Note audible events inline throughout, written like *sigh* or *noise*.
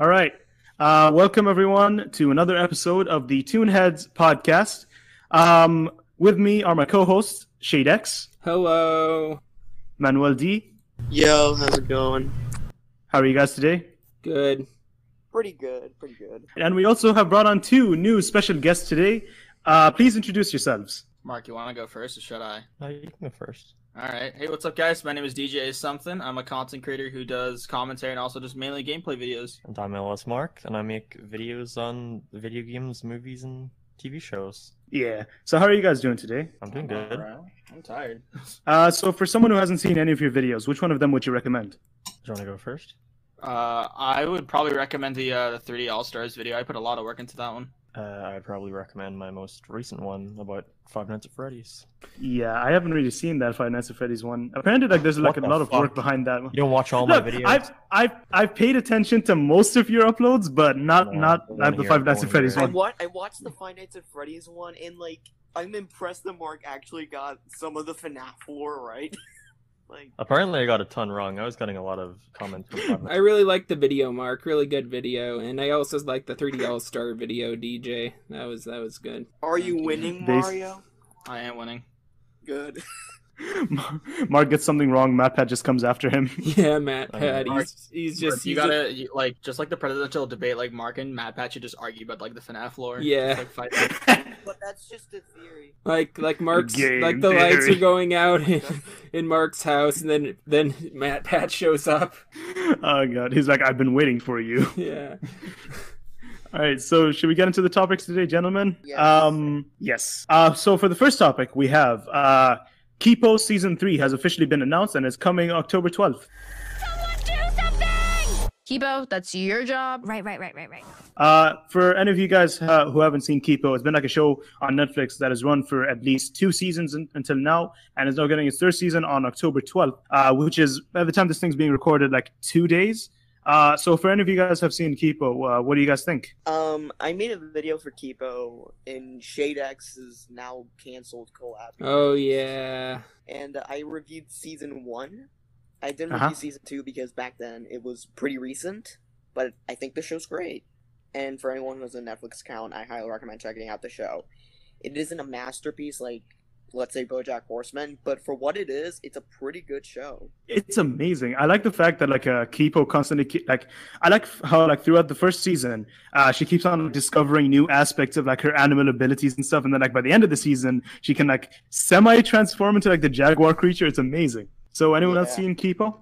All right. Uh, welcome, everyone, to another episode of the Toonheads podcast. Um, with me are my co hosts, Shade X, Hello. Manuel D. Yo, how's it going? How are you guys today? Good. Pretty good, pretty good. And we also have brought on two new special guests today. Uh, please introduce yourselves. Mark, you want to go first, or should I? No, you can go first. All right. Hey, what's up, guys? My name is DJ Something. I'm a content creator who does commentary and also just mainly gameplay videos. And I'm LS Mark, and I make videos on video games, movies, and TV shows. Yeah. So, how are you guys doing today? I'm doing good. alright. I'm tired. *laughs* Uh, so, for someone who hasn't seen any of your videos, which one of them would you recommend? Do you want to go first? Uh, I would probably recommend the uh, the 3D All Stars video. I put a lot of work into that one. Uh, I'd probably recommend my most recent one about Five Nights at Freddy's. Yeah, I haven't really seen that Five Nights at Freddy's one. Apparently, like there's like What a the lot of work behind that one. You don't watch all Look, my videos? I've, I've I've paid attention to most of your uploads, but not No, not not wanna the Five Nights at wanna Freddy's I one. wa- I watched the Five Nights at Freddy's one, and like, I'm impressed that Mark actually got some of the FNAF lore right. *laughs* like, Apparently, I got a ton wrong. I was getting a lot of comments from *laughs* I really like the video, Mark. Really good video, and I also like the 3D All Star video, DJ. That was that was good. are you Thank you. winning, They- Mario? I am winning. Good. *laughs* *laughs* Mark gets something wrong. MatPat just comes after him. *laughs* Yeah, Matt I Pat. mean, He's he's just you he's gotta you, like just like the presidential debate. Like Mark and MatPat should just argue about like the FNAF lore. Yeah. Just, like, fight. *laughs* but that's just a theory. like like Mark's Game like the lights are going out in, in Mark's house, and then then MatPat shows up. oh god, he's like, I've been waiting for you. Yeah. All right, so should we get into the topics today, gentlemen? Yes. Um, yes. Uh, so for the first topic, we have uh, Kipo season three has officially been announced and is coming October twelfth. Kibo, that's your job. Right, right, right, right, right. Uh, for any of you guys uh, who haven't seen Kipo, it's been like a show on Netflix that has run for at least two seasons un- until now, and is now getting its third season on October 12th, uh, which is by the time this thing's being recorded, like two days. Uh, so for any of you guys have seen Kipo, uh, what do you guys think? Um, I made a video for Kipo, and Shade X is now canceled collab. Oh yeah. and I reviewed season one. I didn't Uh-huh. review season two because back then it was pretty recent, but I think the show's great. And for anyone who has a Netflix account, I highly recommend checking out the show. It isn't a masterpiece like, let's say, BoJack Horseman, but for what it is, it's a pretty good show. It's amazing. I like the fact that like uh, Kipo constantly ke- like I like f- how like throughout the first season, uh, she keeps on discovering new aspects of like her animal abilities and stuff, and then like by the end of the season, she can like semi transform into like the jaguar creature. It's amazing. So anyone else seen Kipo?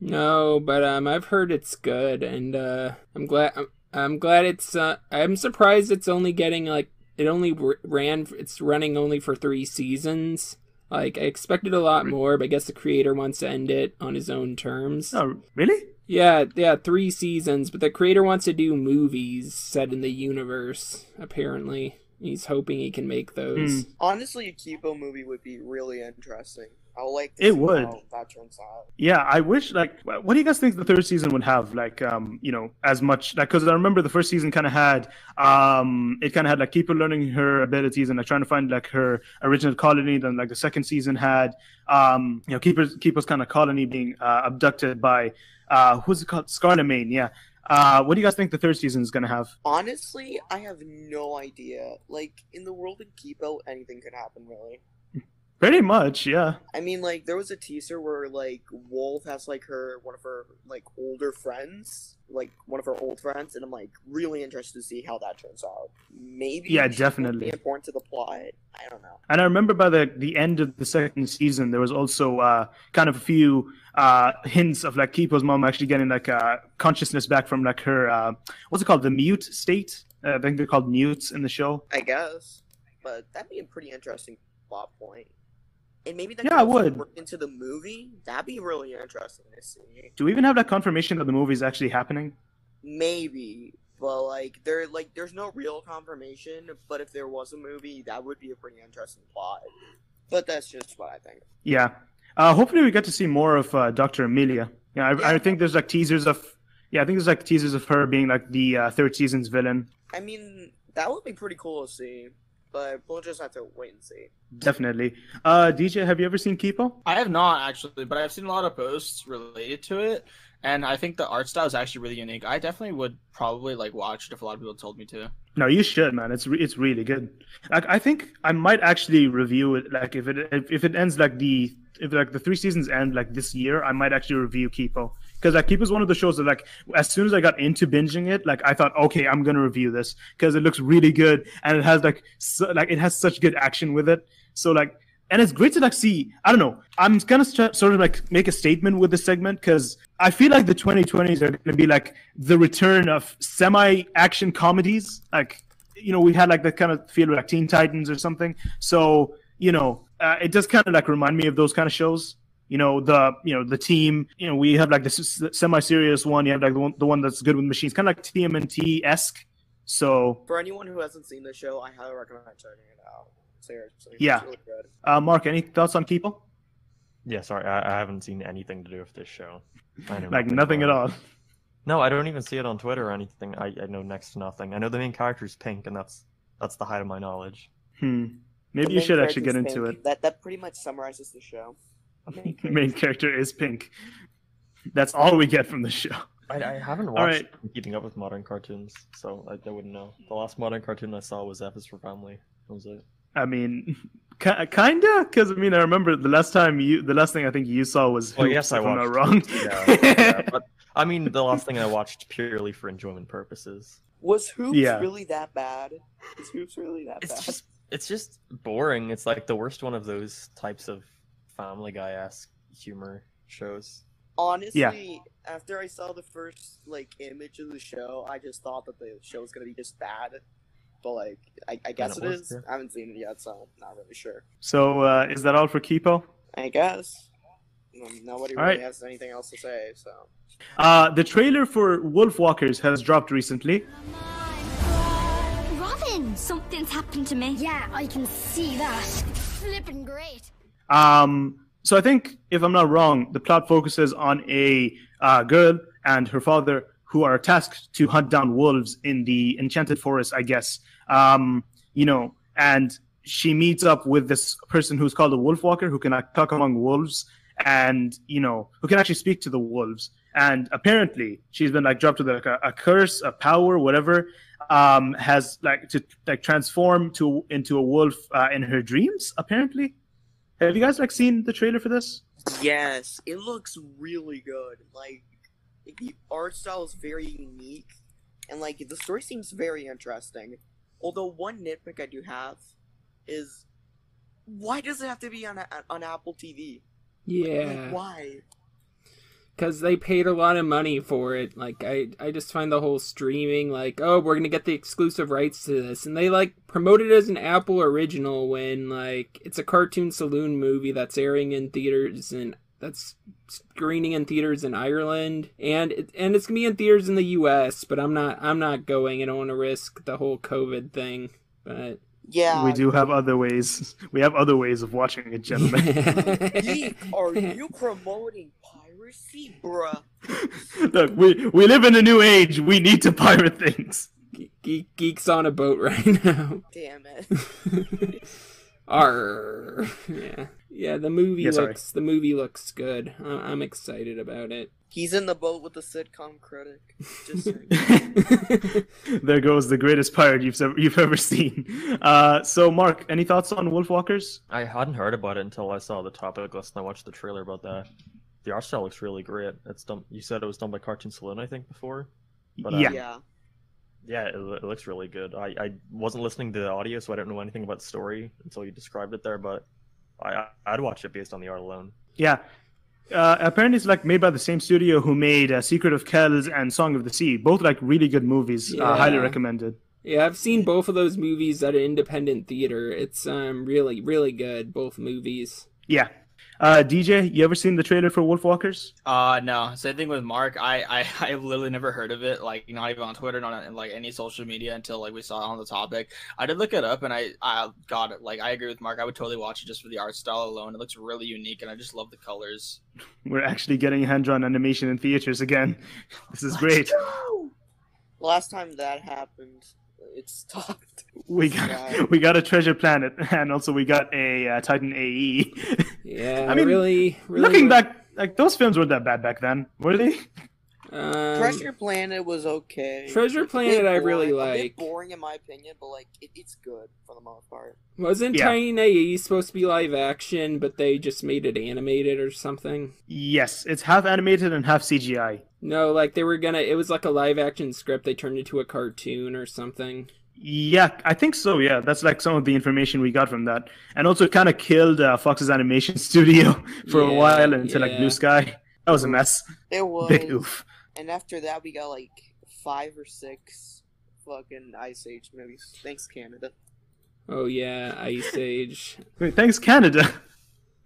No, but um, I've heard it's good, and uh, I'm glad. I'm, I'm glad it's. Uh, I'm surprised it's only getting like it only ran. It's running only for three seasons. Like I expected a lot more, but I guess the creator wants to end it on his own terms. Oh, really? Yeah, yeah, three seasons, but the creator wants to do movies set in the universe. Apparently, he's hoping he can make those. Hmm. Honestly, a Kipo movie would be really interesting. I would like It would. how that turns out. Yeah, I wish like what do you guys think the third season would have like um you know as much like because I remember the first season kind of had um it kind of had like people learning her abilities and like trying to find like her original colony. Then like the second season had um you know Kipo's Kipo's kind of colony being uh, abducted by uh who's it called Scarlet Mane. Yeah. Uh, what do you guys think the third season is gonna have? Honestly, I have no idea. Like, in the world of Kipo, anything could happen, really. Pretty much, yeah. I mean, like there was a teaser where like Wolf has like her one of her like older friends, like one of her old friends, and I'm like really interested to see how that turns out. Maybe Yeah, definitely. be important to the plot. I don't know. And I remember by the the end of the second season, there was also uh, kind of a few uh, hints of like Kipo's mom actually getting like uh, consciousness back from like her uh, what's it called, the mute state. Uh, I think they're called mutes in the show. I guess, but that'd be a pretty interesting plot point. And maybe that Yeah, I would. work into the movie. That'd be really interesting to see. Do we even have that confirmation that the movie is actually happening? Maybe, but like there, like there's no real confirmation. But if there was a movie, that would be a pretty interesting plot. But that's just what I think. Yeah. Uh, hopefully, we get to see more of uh, Doctor Amelia. Yeah, I, I think there's like teasers of. Yeah, I think there's like teasers of her being like the uh, third season's villain. I mean, that would be pretty cool to see. But we'll just have to wait and see. Definitely. Uh, DJ, have you ever seen Kipo? I have not actually, but I've seen a lot of posts related to it, and I think the art style is actually really unique. I definitely would probably like watch it if a lot of people told me to. No, you should, man. It's re- it's really good. Like I think I might actually review it. Like if it if, if it ends like the if like the three seasons end like this year, I might actually review Kipo because like keep is one of the shows that like as soon as I got into binging it, like I thought, okay, I'm gonna review this because it looks really good and it has like so, like it has such good action with it. So like and it's great to like see. I don't know. I'm gonna st- sort of like make a statement with this segment because I feel like the 2020s are gonna be like the return of semi-action comedies. Like you know, we had like that kind of feel like Teen Titans or something. So you know, uh, it does kind of like remind me of those kind of shows. You know, the you know the team. You know, we have like this semi-serious one. You have like the one, the one that's good with machines, kind of like TMNT esque. So For anyone who hasn't seen the show, I highly recommend checking it out. Seriously, Yeah. really good. uh, Mark, any thoughts on people Yeah, sorry, I, I haven't seen anything to do with this show. *laughs* Like nothing at all. No, I don't even see it on Twitter or anything. I, I know next to nothing. I know the main character is pink, and that's that's the height of my knowledge. Hmm. The Maybe you should actually get character's into pink. That that pretty much summarizes the show. The main it. *laughs* Main character is pink. That's all we get from the show. I, I haven't watched right. Keeping Up with Modern Cartoons, so I, I wouldn't know. The last modern cartoon I saw was F is for Family. That was it. I mean, ki- kinda, because I mean, I remember the last time you, the last thing I think you saw was. Well, Hoops, yes, I if I'm not watched. wrong. Yeah, yeah, *laughs* but I mean, the last thing I watched purely for enjoyment purposes. Was Hoops Yeah. really that bad? Is Hoops really that It's bad? just, it's just boring. It's like the worst one of those types of Family Guy esque humor shows. Honestly, after I saw the first like image of the show, I just thought that the show was gonna be just bad. But like, I, I guess it it was, is. yeah. I haven't seen it yet, so I'm not really sure. So, uh, is that all for Kipo? I guess. Um, Nobody All really right. has anything else to say, so. Uh, the trailer for Wolfwalkers has dropped recently. Robin, something's happened to me. Yeah, I can see that. It's flipping great. Um, so I think, if I'm not wrong, the plot focuses on a uh, girl and her father who are tasked to hunt down wolves in the enchanted forest, I guess. Um, you know, and she meets up with this person who's called a wolf walker who can talk among wolves and, you know, who can actually speak to the wolves. And apparently, she's been like dropped with like a, a curse, a power, whatever, um, has like to like transform to into a wolf uh, in her dreams. Apparently, have you guys like seen the trailer for this? Yes, it looks really good. Like, the art style is very unique, and like the story seems very interesting. Although one nitpick I do have is, why does it have to be on a, on Apple TV? Yeah. Like, why? Because they paid a lot of money for it. Like I, I just find the whole streaming like, oh, we're gonna get the exclusive rights to this, and they like promote it as an Apple original when like it's a Cartoon Saloon movie that's airing in theaters and that's screening in theaters in Ireland, and it, and it's gonna be in theaters in the U.S. But I'm not, I'm not going. I don't want to risk the whole COVID thing. But Yeah. we do have other ways. *laughs* We have other ways of watching it, gentlemen. *laughs* Geek, are you *laughs* promoting piracy, bruh? *laughs* Look, we we live in a new age. We need to pirate things. Geek, geeks on a boat *laughs* right now. Damn it. *laughs* Arr. Yeah, yeah. The movie Yeah, sorry. looks the movie looks good. I- I'm excited about it. He's in the boat with the sitcom critic. Just there goes the greatest pirate you've ever you've ever seen. Uh, so, Mark, any thoughts on Wolfwalkers? I hadn't heard about it until I saw the topic list and I watched the trailer about that. The art style looks really great. It's done. You said it was done by Cartoon Saloon, I think, before. But, uh, Yeah. yeah. Yeah, it, it looks really good. I, I wasn't listening to the audio, so I don't know anything about the story until you described it there. But I I- I'd watch it based on the art alone. Yeah. Uh, apparently, it's like made by the same studio who made uh, Secret of Kells and Song of the Sea. Both like really good movies. Uh, highly recommended. yeah, I've seen both of those movies at an independent theater. It's um really really good. Both movies. Yeah. Uh, DJ, you ever seen the trailer for Wolfwalkers? Uh no, same thing with Mark. I I *laughs* I literally never heard of it. Like not even on Twitter, not on like any social media until like we saw it on the topic. I did look it up and I I got it. Like I agree with Mark. I would totally watch it just for the art style alone. It looks really unique and I just love the colors. *laughs* We're actually getting hand-drawn animation in theaters again. *laughs* This is great. Last time that happened It's *laughs* stopped. We got Yeah. we got a treasure planet, *laughs* and also we got a uh, Titan AE. Yeah, *laughs* I mean, really, really. Looking back, like those films weren't that bad back then, were they? um, Treasure Planet was okay. Treasure It's a Planet I really boring- A like. bit boring in my opinion, but like it, it's good for the most part. Wasn't Yeah. Titan AE supposed to be live action, but they just made it animated or something? Yes, it's half animated and half CGI. No, like they were gonna. It was like a live action script. They turned into a cartoon or something. Yeah, I think so. Yeah, that's like some of the information we got from that, and also kind of killed uh, Fox's animation *laughs* studio for a Yeah, while into like yeah. Blue Sky. That was a mess. *laughs* It was. Big oof. And after that, we got like five or six fucking Ice Age movies. Thanks, Canada. Oh yeah, Ice Age. Wait, thanks Canada. *laughs*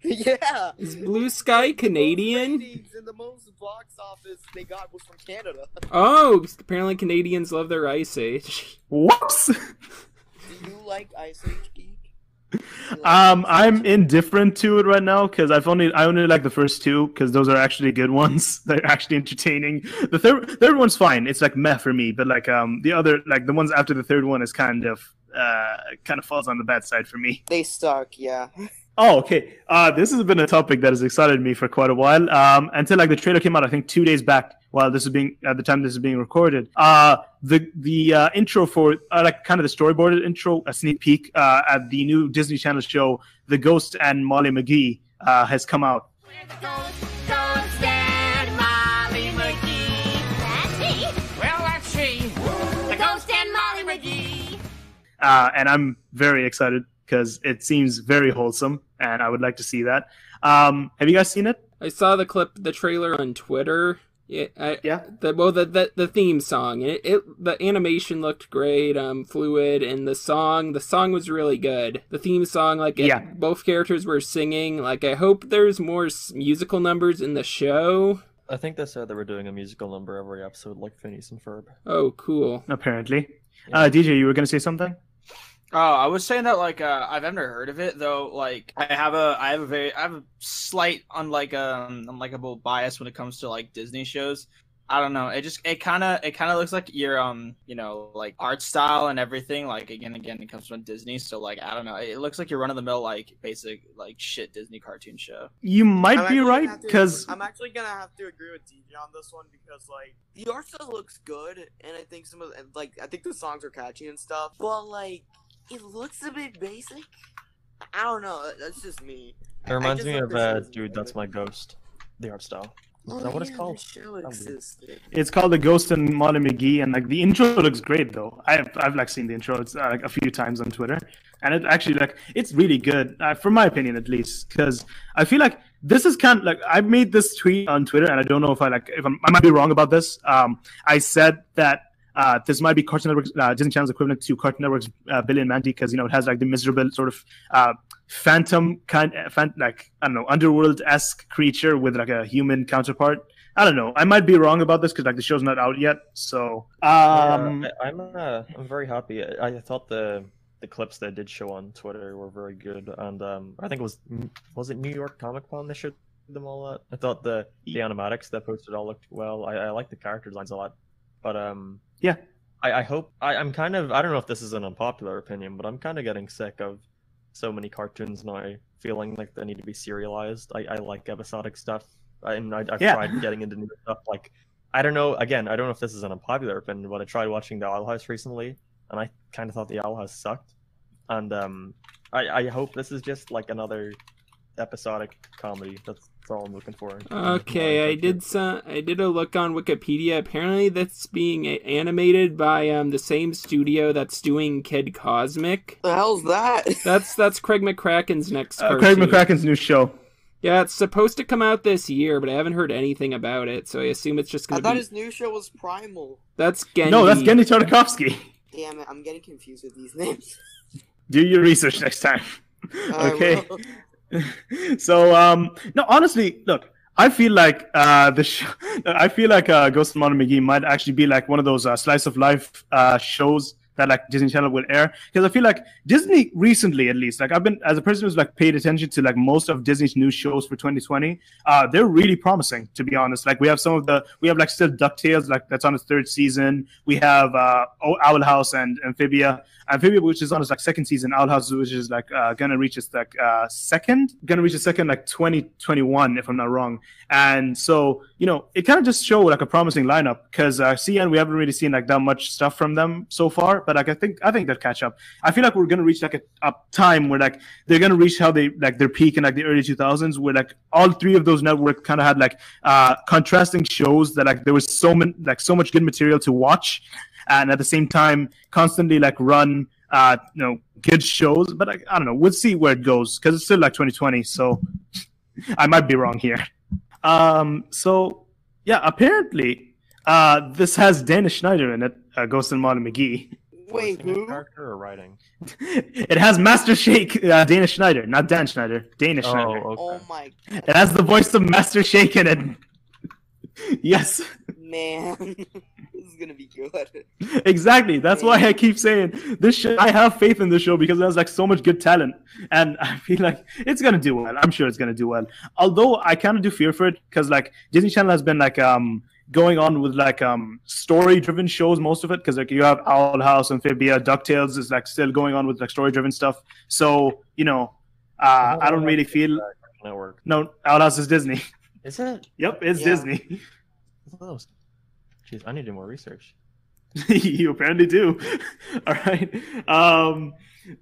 *laughs* yeah. Is Blue Sky Canadian? Ratings and the most box office they got was from Canada. *laughs* Oh, apparently Canadians love their Ice Age. *laughs* Whoops. Do you like Ice Age Geek? Like Um, I'm indifferent to it right now because I've only I only like the first two because those are actually good ones. They're actually entertaining. The third third one's fine. It's like meh for me, but like um the other like the ones after the third one is kind of uh kind of falls on the bad side for me. They suck, yeah. Oh, okay. Uh, this has been a topic that has excited me for quite a while. Um, until like the trailer came out, I think two days back. While this is being at the time this is being recorded, uh, the the uh, intro for uh, like kind of the storyboarded intro, a sneak peek uh, at the new Disney Channel show, The Ghost and Molly McGee, uh, has come out. Well, let's Ghost and Molly McGee. uh, and I'm very excited because it seems very wholesome, and I would like to see that. Um, have you guys seen it? I saw the clip, the trailer on Twitter. Yeah, I, Yeah. The well, the the, the theme song. It, it the animation looked great, um, fluid, and the song. The song was really good. The theme song, like it, Yeah. both characters were singing. Like I hope there's more musical numbers in the show. I think they said they were doing a musical number every episode, like Phineas and Ferb. Oh, cool. Apparently, uh, DJ, you were going to say something. Oh, I was saying that like uh, I've never heard of it though. Like I have a I have a very I have a slight unlike um unlikable bias when it comes to like Disney shows. I don't know. It just it kind of it kind of looks like your um you know like art style and everything. Like again again it comes from Disney. So like I don't know. It looks like your run of the mill like basic like shit Disney cartoon show. You might I'm be right gonna have to- because I'm actually gonna have to agree with DJ on this one because like the art style looks good, and I think some of and, like I think the songs are catchy and stuff, but like it looks a bit basic. I don't know. That's just me. It reminds me of uh, dude, that's my ghost. The art style. Is Oh, that what it's called? The show Oh, weird. existed. it's called The Ghost and Molly McGee, and like the intro *laughs* looks great though. I've I've like seen the intro it's uh, like a few times on Twitter, and it actually like it's really good, uh, from my opinion at least, because I feel like this is kind of like I made this tweet on Twitter, and I don't know if I like if I'm, I might be wrong about this. Um, I said that. Uh, this might be Cartoon Network's uh, Disney Channel's equivalent to Cartoon Network's uh, Billy and Mandy because you know it has like the miserable sort of uh, phantom kind, uh, fan, like I don't know, underworld esque creature with like a human counterpart. I don't know. I might be wrong about this because like the show's not out yet. So um, I, I'm uh, I'm very happy. I, I thought the the clips they did show on Twitter were very good, and um, I think it was was it New York Comic Con they showed them all that. I thought the the animatics that posted all looked well. I, I like the character designs a lot, but um Yeah. I, I hope I, I'm kind of I don't know if this is an unpopular opinion, but I'm kind of getting sick of so many cartoons now feeling like they need to be serialized. I, I like episodic stuff, and I, I've Yeah. tried getting into new stuff. Like I don't know. Again, I don't know if this is an unpopular opinion, but I tried watching The Owl House recently, and I kind of thought The Owl House sucked. And um, I, I hope this is just like another episodic comedy. That's, that's all I'm looking for. Okay, I did some. I did a look on Wikipedia. Apparently, that's being animated by um the same studio that's doing Kid Cosmic. The hell's that? *laughs* That's that's Craig McCracken's next. uh, Craig. McCracken's new show. Yeah, it's supposed to come out this year, but I haven't heard anything about it, so I assume it's just I gonna thought be. his new show was Primal. That's Genndy. No, that's Genndy Tartakovsky. Damn it, I'm getting confused with these names. Do your research next time. *laughs* I okay. will. *laughs* so um no honestly look i feel like uh the *laughs* i feel like uh ghost and Molly mcgee might actually be like one of those uh, slice of life uh shows that like Disney Channel will air because I feel like Disney recently, at least, like I've been as a person who's like paid attention to like most of Disney's new shows for 2020. Uh, they're really promising, to be honest. Like we have some of the we have like still Ducktales, like that's on its third season. We have uh, Owl House and Amphibia, Amphibia, which is on its like second season. Owl House, which is like uh, gonna reach its like uh, second, gonna reach its second like 2021, if I'm not wrong. And so you know, it kind of just showed like a promising lineup because uh, CN we haven't really seen like that much stuff from them so far. But like I think I think they'll catch up. I feel like we're gonna reach like a, a time where like they're gonna reach how they like their peak in like the early 2000s, where like all three of those networks kind of had like uh contrasting shows that like there was so many like so much good material to watch, and at the same time constantly like run uh you know good shows. But like, I don't know, we'll see where it goes because it's still like 2020, so I might be wrong here. Um, so yeah, apparently, uh, this has Dana Snyder in it, uh, Ghost and Molly McGee. Wait, Voicing who? character or writing? *laughs* it has Master Shake, uh, Dana Snyder, not Dan Schneider, Dana Snyder. Oh, Oh okay. my It has the voice of Master Shake in it. *laughs* yes, man, *laughs* this is gonna be good. exactly. That's why I keep saying this. Show, I have faith in this show because it has like so much good talent, and I feel like it's gonna do well. I'm sure it's gonna do well. Although I kind of do fear for it because like Disney Channel has been like um going on with like um story driven shows most of it because like you have Owl House, Amphibia, Ducktales is like still going on with like story driven stuff. So you know, uh, I don't really feel Network. no Owl House is Disney. *laughs* Is it? yep, it's Yeah. Disney. Jeez, I need to do more research. *laughs* you apparently do. *laughs* All right. Um,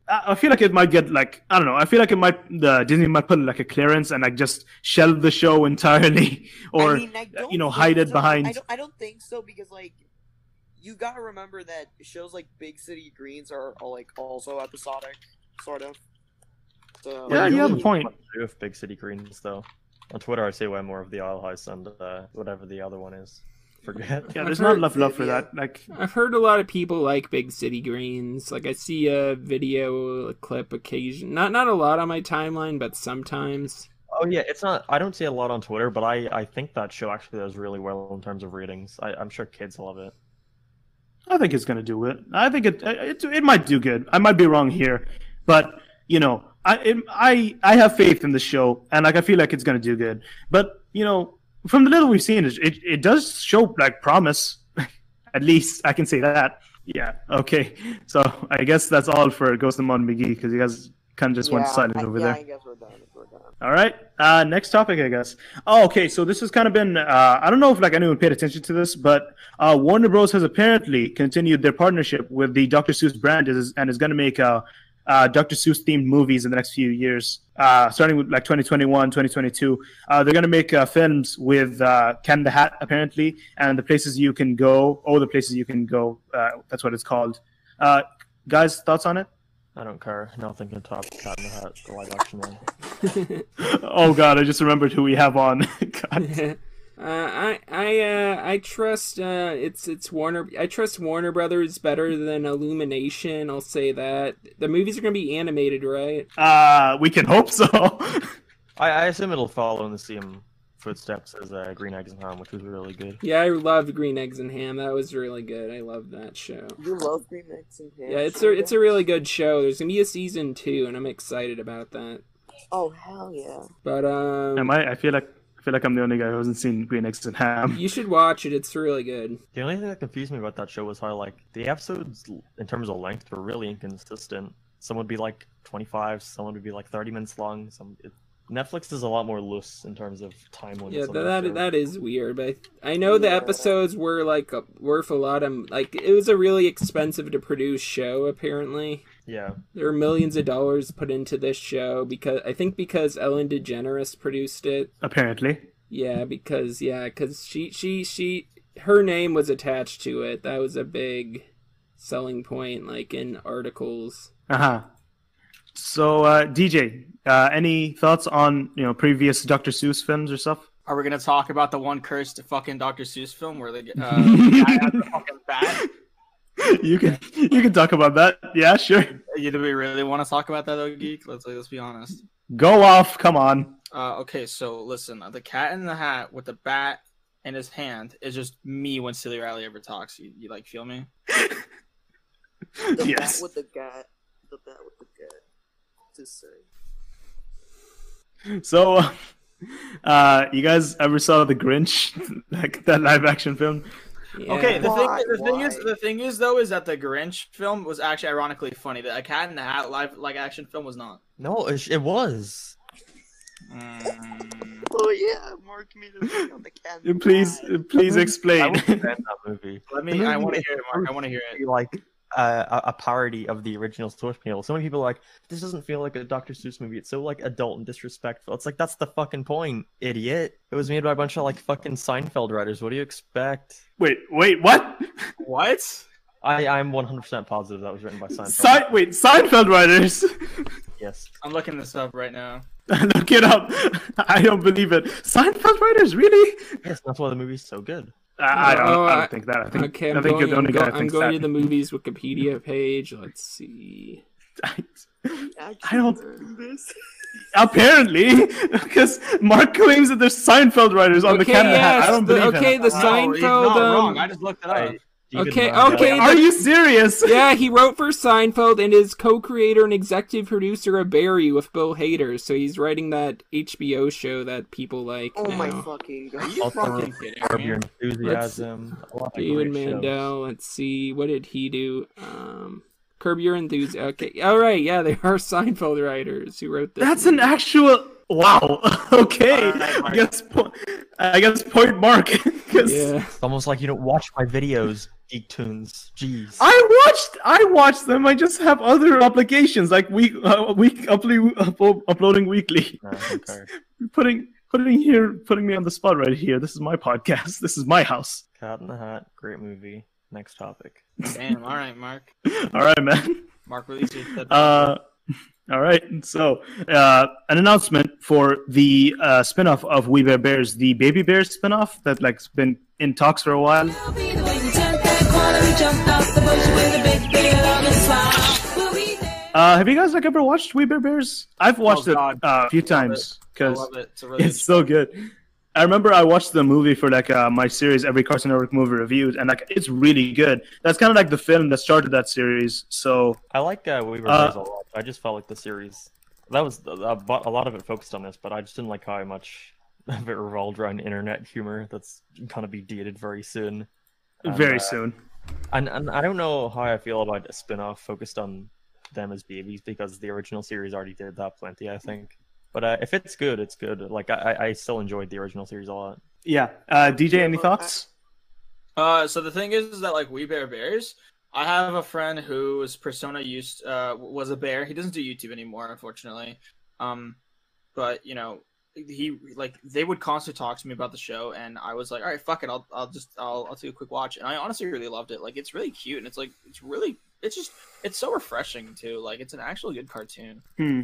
I I feel like it might get like I don't know. I feel like it might the Disney might put like a clearance and like just shelve the show *laughs* entirely, or I mean, I you know, hide it so. behind- I don't, I don't think so because like you gotta remember that shows like Big City Greens are, are like also episodic, sort of. So Yeah, you have a point. want to do with Big City Greens, though. On Twitter, I see way more of the Owl House and uh, whatever the other one is. Forget. yeah, I've there's not enough love for that. Like I've heard a lot of people like Big City Greens. Like I see a video a clip occasion, not not a lot on my timeline, but sometimes. Oh yeah, it's not. I don't see a lot on Twitter, but I I think that show actually does really well in terms of ratings. I, I'm sure kids love it. I think it's gonna do it. I think it it it might do good. I might be wrong here, but you know, I it, I I have faith in the show, and like I feel like it's gonna do good. But you know, from the little we've seen, it it, it does show like promise. *laughs* At least I can say that. Yeah. Okay. So I guess that's all for Ghost and Molly McGee because you guys kind of just went Yeah, silent I, over yeah, there. I guess we're done. We're done. All right. Uh, next topic, I guess. Oh, okay. So this has kind of been. Uh, I don't know if like anyone paid attention to this, but uh, Warner Bros. has apparently continued their partnership with the Dr. Seuss brand is, and is going to make uh, uh, Dr. Seuss themed movies in the next few years, uh, starting with like 2021, 2022. Uh, they're going to make uh, films with uh, Cat the Hat apparently, and the places you can go. Oh, the places you can go. Uh, that's what it's called. Uh, guys, thoughts on it? I don't care. Nothing can top Cat in the Hat, the live action one. *laughs* oh God, I just remembered who we have on. *laughs* *laughs* God. Uh, I I uh, I trust uh, it's it's Warner. I trust Warner Brothers better than Illumination. I'll say that the movies are gonna be animated, right? Uh, we can hope so. I, I assume it'll follow in the same footsteps as uh, Green Eggs and Ham, which was really good. Yeah, I loved Green Eggs and Ham. That was really good. I love that show. You love Green Eggs and Ham. Yeah, it's a it's a really good show. There's gonna be a season two, and I'm excited about that. Oh hell yeah! But um, Am I? I feel like I feel like I'm the only guy who hasn't seen Green Eggs and Ham. you should watch it. It's really good. The only thing that confused me about that show was how like the episodes in terms of length were really inconsistent. Some would be like 25, some would be like 30 minutes long. Some it, Netflix is a lot more loose in terms of time limits. Yeah, that that, that is weird. But I know the episodes were like worth a lot of like it was a really expensive to produce show. Apparently, Yeah, there were millions of dollars put into this show because I think because Ellen DeGeneres produced it. Apparently, Yeah, because yeah, because she she she her name was attached to it. That was a big selling point, like in articles. uh huh. So, uh, DJ, uh, any thoughts on you know previous Dr. Seuss films or stuff? Are we gonna talk about the one cursed fucking Dr. Seuss film where they get uh, the *laughs* guy has the fucking bat? you can you can talk about that. Yeah, sure. Yeah, Do we really want to talk about that though, geek? Let's let's be honest. Go off. Come on. Uh, okay, so listen, the cat in the hat with the bat in his hand is just me when Silly Riley ever talks. You, you like feel me? The Yes. bat with the gut. The bat with the gut. Just saying. So, uh, *laughs* uh, you guys ever saw the Grinch, *laughs* like that live action film? Yeah. Okay, the Why? thing, the thing is, the thing is though, is that the Grinch film was actually ironically funny. The Cat in the Hat live like action film was not. No, it, it was. Mm. Oh yeah, Mark made a video on the cat. Please, please explain. would defend that movie. Let me. I want to hear it, Mark. I want to hear it. be like a, a parody of the original source material. So many people are like, this doesn't feel like a Dr. Seuss movie. It's so like adult and disrespectful. It's like that's the fucking point, idiot. It was made by a bunch of like fucking Seinfeld writers. What do you expect? wait, wait, what? What? I I'm 100% positive that was written by Seinfeld. Se- wait, Seinfeld writers. *laughs* yes. I'm looking this up right now. *laughs* Look it up. I don't believe it. Seinfeld writers, really? Yes, that's why the movie's so good. I, I don't. Oh, I I- don't think that. I think. Okay, I I'm think going, you're the I'm, only go- I'm going that. to the movies Wikipedia page. Let's see. I *laughs* don't. do this. *laughs* Apparently, *laughs* because Mark claims that there's Seinfeld writers on the Okay, Cat in the Hat. I don't the- believe okay, him. the No, he's Seinfeld. not um, wrong. I just looked it up. I- David Okay, Manga- okay, Are you serious? *laughs* yeah, he wrote for Seinfeld and is co-creator and executive producer of Barry with Bill Hader. So he's writing that HBO show that people like. Oh my fucking god. you Also, fucking kidding Curb? Your Enthusiasm. a lot of David great shows. Mandel. Let's see, what did he do? Um, Curb Your Enthusiasm. Okay, all right, yeah, they are *laughs* Seinfeld writers who wrote this. That's an actual. Wow. *laughs* Okay. Alright, I guess. po- I guess point Mark. 'cause Yeah. It's almost like you don't watch my videos, Geek Tunes. Jeez. I watched. I watched them. I just have other obligations, like week, uh, week upload, upload, uploading weekly. *laughs* No, okay. *laughs* Putting, putting here, putting me on the spot right here. This is my podcast. *laughs* This is my house. Cat in the Hat, great movie. Next topic. Damn. All right, Mark. All right, man. Mark release your TED Uh, all right. So, uh, an announcement for the uh, spinoff of We Bare Bears, the Baby Bears spinoff that like's been in talks for a while. Uh, have you guys like ever watched We Bare Bears? I've watched Oh, it uh, a few Love times because love it. It's really *laughs* it's so good. I remember I watched the movie for like uh, my series, every Cartoon Network movie reviewed, and like it's really good. That's kind of like the film that started that series. So I like uh, Weaver Uh, Bears a lot. I just felt like the series. That was a, a lot of it focused on this, but I just didn't like how much *laughs* of it revolved around internet humor that's gonna be dated very soon. And, very uh, soon. And and I don't know how I feel about a spin-off focused on them as babies because the original series already did that plenty, I think. But uh, if it's good, it's good. Like I, I I still enjoyed the original series a lot. Yeah. Uh, DJ, any thoughts? Uh, so the thing is, is that like We Bare Bears, I have a friend whose persona used uh was a bear. He doesn't do YouTube anymore, unfortunately. Um, but you know, he like they would constantly talk to me about the show, and I was like, all right, fuck it, I'll I'll just I'll I'll take a quick watch, and I honestly really loved it. Like it's really cute, and it's like it's really it's just it's so refreshing too. Like it's an actual good cartoon. Hmm.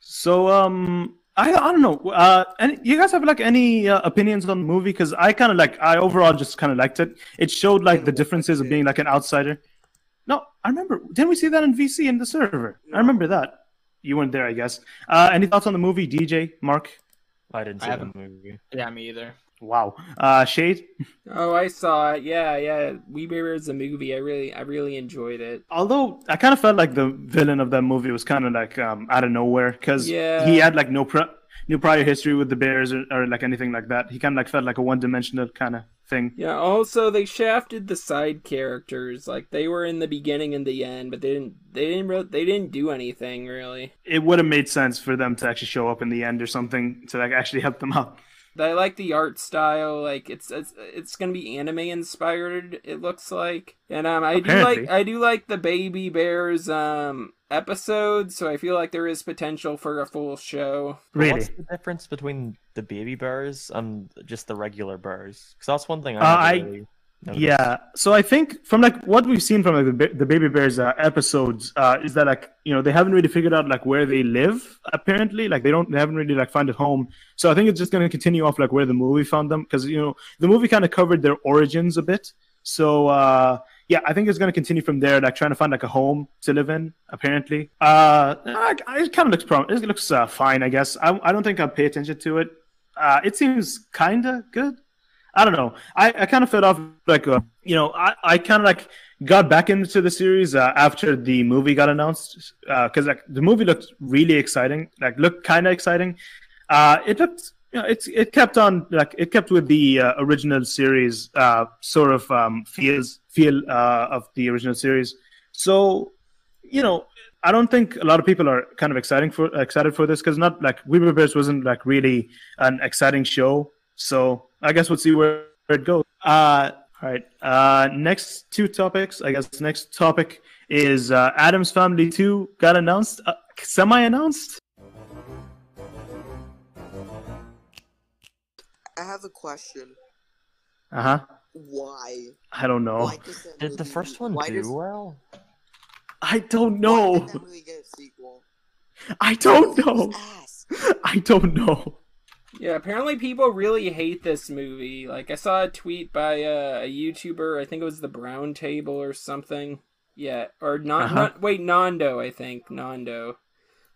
So um, I I don't know. Uh, and you guys have like any uh, opinions on the movie? Because I kind of like I overall just kind of liked it. It showed like the differences of being like an outsider. No, I remember. Didn't we see that in VC in the server? I remember that. You weren't there, I guess. Uh, any thoughts on the movie, DJ, Mark? I didn't I see the movie. Yeah, me either. Wow. Uh, Shade. Oh, I saw it. Yeah, yeah. We Bear is a movie. I really, I really enjoyed it. Although I kind of felt like the villain of that movie was kind of like um, out of nowhere because Yeah. he had like no pr- no prior history with the Bears or, or like anything like that. He kind of like felt like a one dimensional kind of thing. Yeah. Also, they shafted the side characters. Like they were in the beginning and the end, but they didn't. They didn't. They didn't do anything really. It would have made sense for them to actually show up in the end or something to like actually help them out. I like the art style. Like it's it's it's gonna be anime inspired. It looks like, and um, I do like I do like the Baby Bears um episode. So I feel like there is potential for a full show. Really? What's the difference between the baby bears and just the regular bears? Because that's one thing I. Uh, never I- really noticed. Yeah. So I think from like what we've seen from like the, the Baby Bears uh, episodes uh, is that like you know they haven't really figured out like where they live. Apparently, like they don't they haven't really like found a home. So I think it's just going to continue off like where the movie found them because you know the movie kind of covered their origins a bit. So uh, yeah, I think it's going to continue from there, like trying to find like a home to live in. Apparently, uh, it kind of looks prom- it looks uh, fine, I guess. I, I don't think I'll pay attention to it. Uh, it seems kind of good. I don't know. I, I kind of felt off like uh, you know I, I kind of like got back into the series uh, after the movie got announced because like the movie looked really exciting, like looked kind of exciting. Uh, it looked you know, it's it kept on like it kept with the uh, original series uh, sort of um, feels feel uh, of the original series. So you know, I don't think a lot of people are kind of exciting for excited for this because not like We Bears wasn't like really an exciting show. So I guess we'll see where, where it goes. Uh, all right. Uh, next two topics. I guess next topic is uh, Addams Family Two got announced, uh, semi-announced. I have a question. Uh huh. Why? I don't know. Why does Did the first one why do does- well? I don't know. did get a sequel? I don't know. I don't know. Yeah, apparently people really hate this movie. Like I saw a tweet by uh, a YouTuber, I think it was the Brown Table or something. Yeah, or not, Uh-huh. not wait, Nando, I think Nando.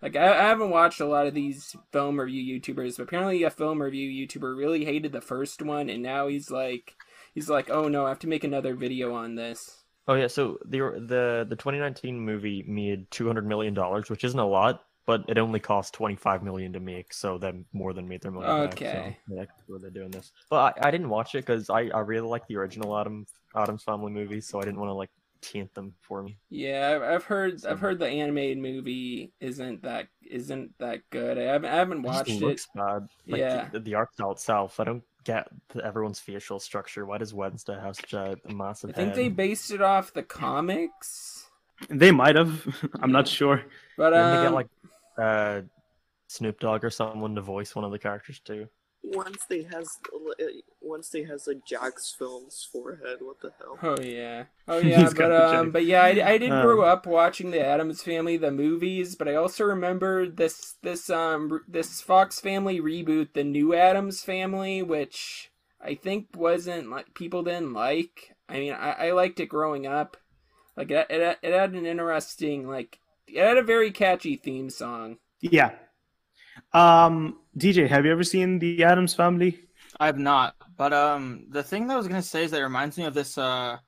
Like I, I haven't watched a lot of these film review YouTubers, but apparently a film review YouTuber really hated the first one, and now he's like, he's like, oh no, I have to make another video on this. Oh yeah, so the the the 2019 movie made 200 million dollars, which isn't a lot, but it only cost 25 million to make, so that more than made their money back. Okay. So yeah, that's they're doing this. But I, I didn't watch it because I, I really like the original Adam Addams Family movies, so I didn't want to like taint them for me. Yeah, I've, I've heard, So- I've heard the animated movie isn't that isn't that good. I haven't, I haven't watched it. looks bad. Like, Yeah. the, the art style itself, I don't get everyone's facial structure. Why does Wednesday have such a, a massive I think head? they based it off the comics, They might have. *laughs* I'm not sure. but Didn't they um, get like uh, Snoop Dogg or someone to voice one of the characters too? Wednesday has Wednesday has like JacksFilms forehead. What the hell? Oh yeah, oh *laughs* yeah, but um, but yeah, I, I did Um, grow up watching the Addams Family, the movies, but I also remember this this um this Fox Family reboot, the New Addams Family, which I think wasn't like people didn't like. I mean, I, I liked it growing up. Like it, it, it had an interesting like it had a very catchy theme song. Yeah. Um, DJ, have you ever seen the Addams Family? I have not, but um, the thing that I was gonna say is that it reminds me of this uh,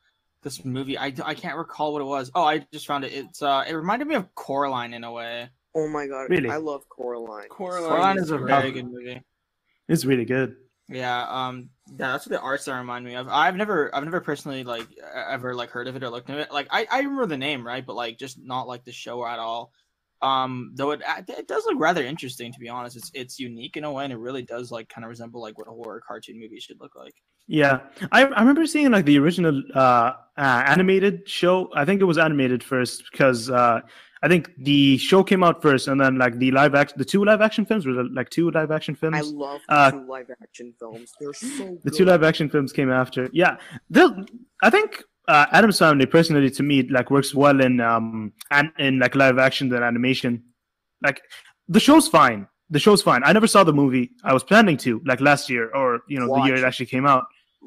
this movie. I, I can't recall what it was. Oh, I just found it. It's uh, it reminded me of Coraline in a way. Oh my god! Really? I love Coraline. Coraline, Coraline is a great. very good movie. It's really good. Yeah, um, that's what the arts that remind me of. I've never, I've never personally like ever like heard of it or looked at it. Like, I, I remember the name, right? But like, just not like the show at all. Um, though it, it does look rather interesting to be honest. It's, it's unique in a way, and it really does like kind of resemble like what a horror cartoon movie should look like. Yeah, I, I remember seeing like the original uh, uh, animated show. I think it was animated first because uh, I think the show came out first, and then like the live action, the two live action films were like two live action films. I love the Uh, two live action films. They're so the good. two live action films came after. Yeah, they'll- I think uh, Adam's Family personally to me like works well in um and in like live action than animation. Like the show's fine. The show's fine. I never saw the movie. I was planning to like last year or you know the year it it. actually came out.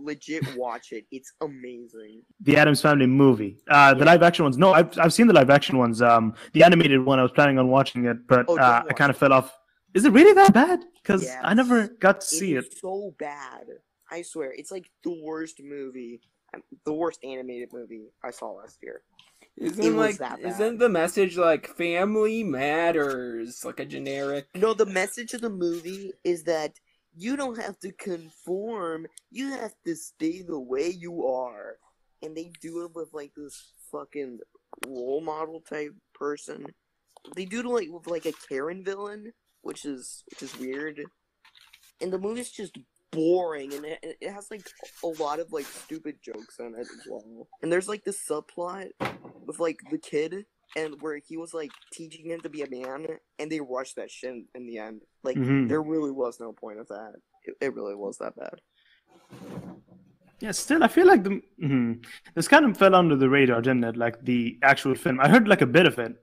Legit, watch it. It's amazing. The Addams Family movie. Uh, the Yeah. live action ones. No, I've I've seen the live action ones. Um, the animated one. I was planning on watching it, but Oh, uh, I kind of fell off. Is it really that bad? Because I never got to see it it. is so bad. I swear, it's like the worst movie, um, the worst animated movie I saw last year. Isn't like isn't the message like family matters like a generic? No, the message of the movie is that you don't have to conform. You have to stay the way you are. And they do it with like this fucking role model type person. They do it like with like a Karen villain, which is which is weird. And the movie's just boring, and it, it has like a lot of like stupid jokes on it as well. And there's like this subplot with like the kid and where he was like teaching him to be a man, and they rushed that shit in, in the end. Like Mhm. there really was no point of that. It, it really was that bad. Yeah, still, I feel like the mhm. this kind of fell under the radar, didn't it? Like the actual film. I heard like a bit of it,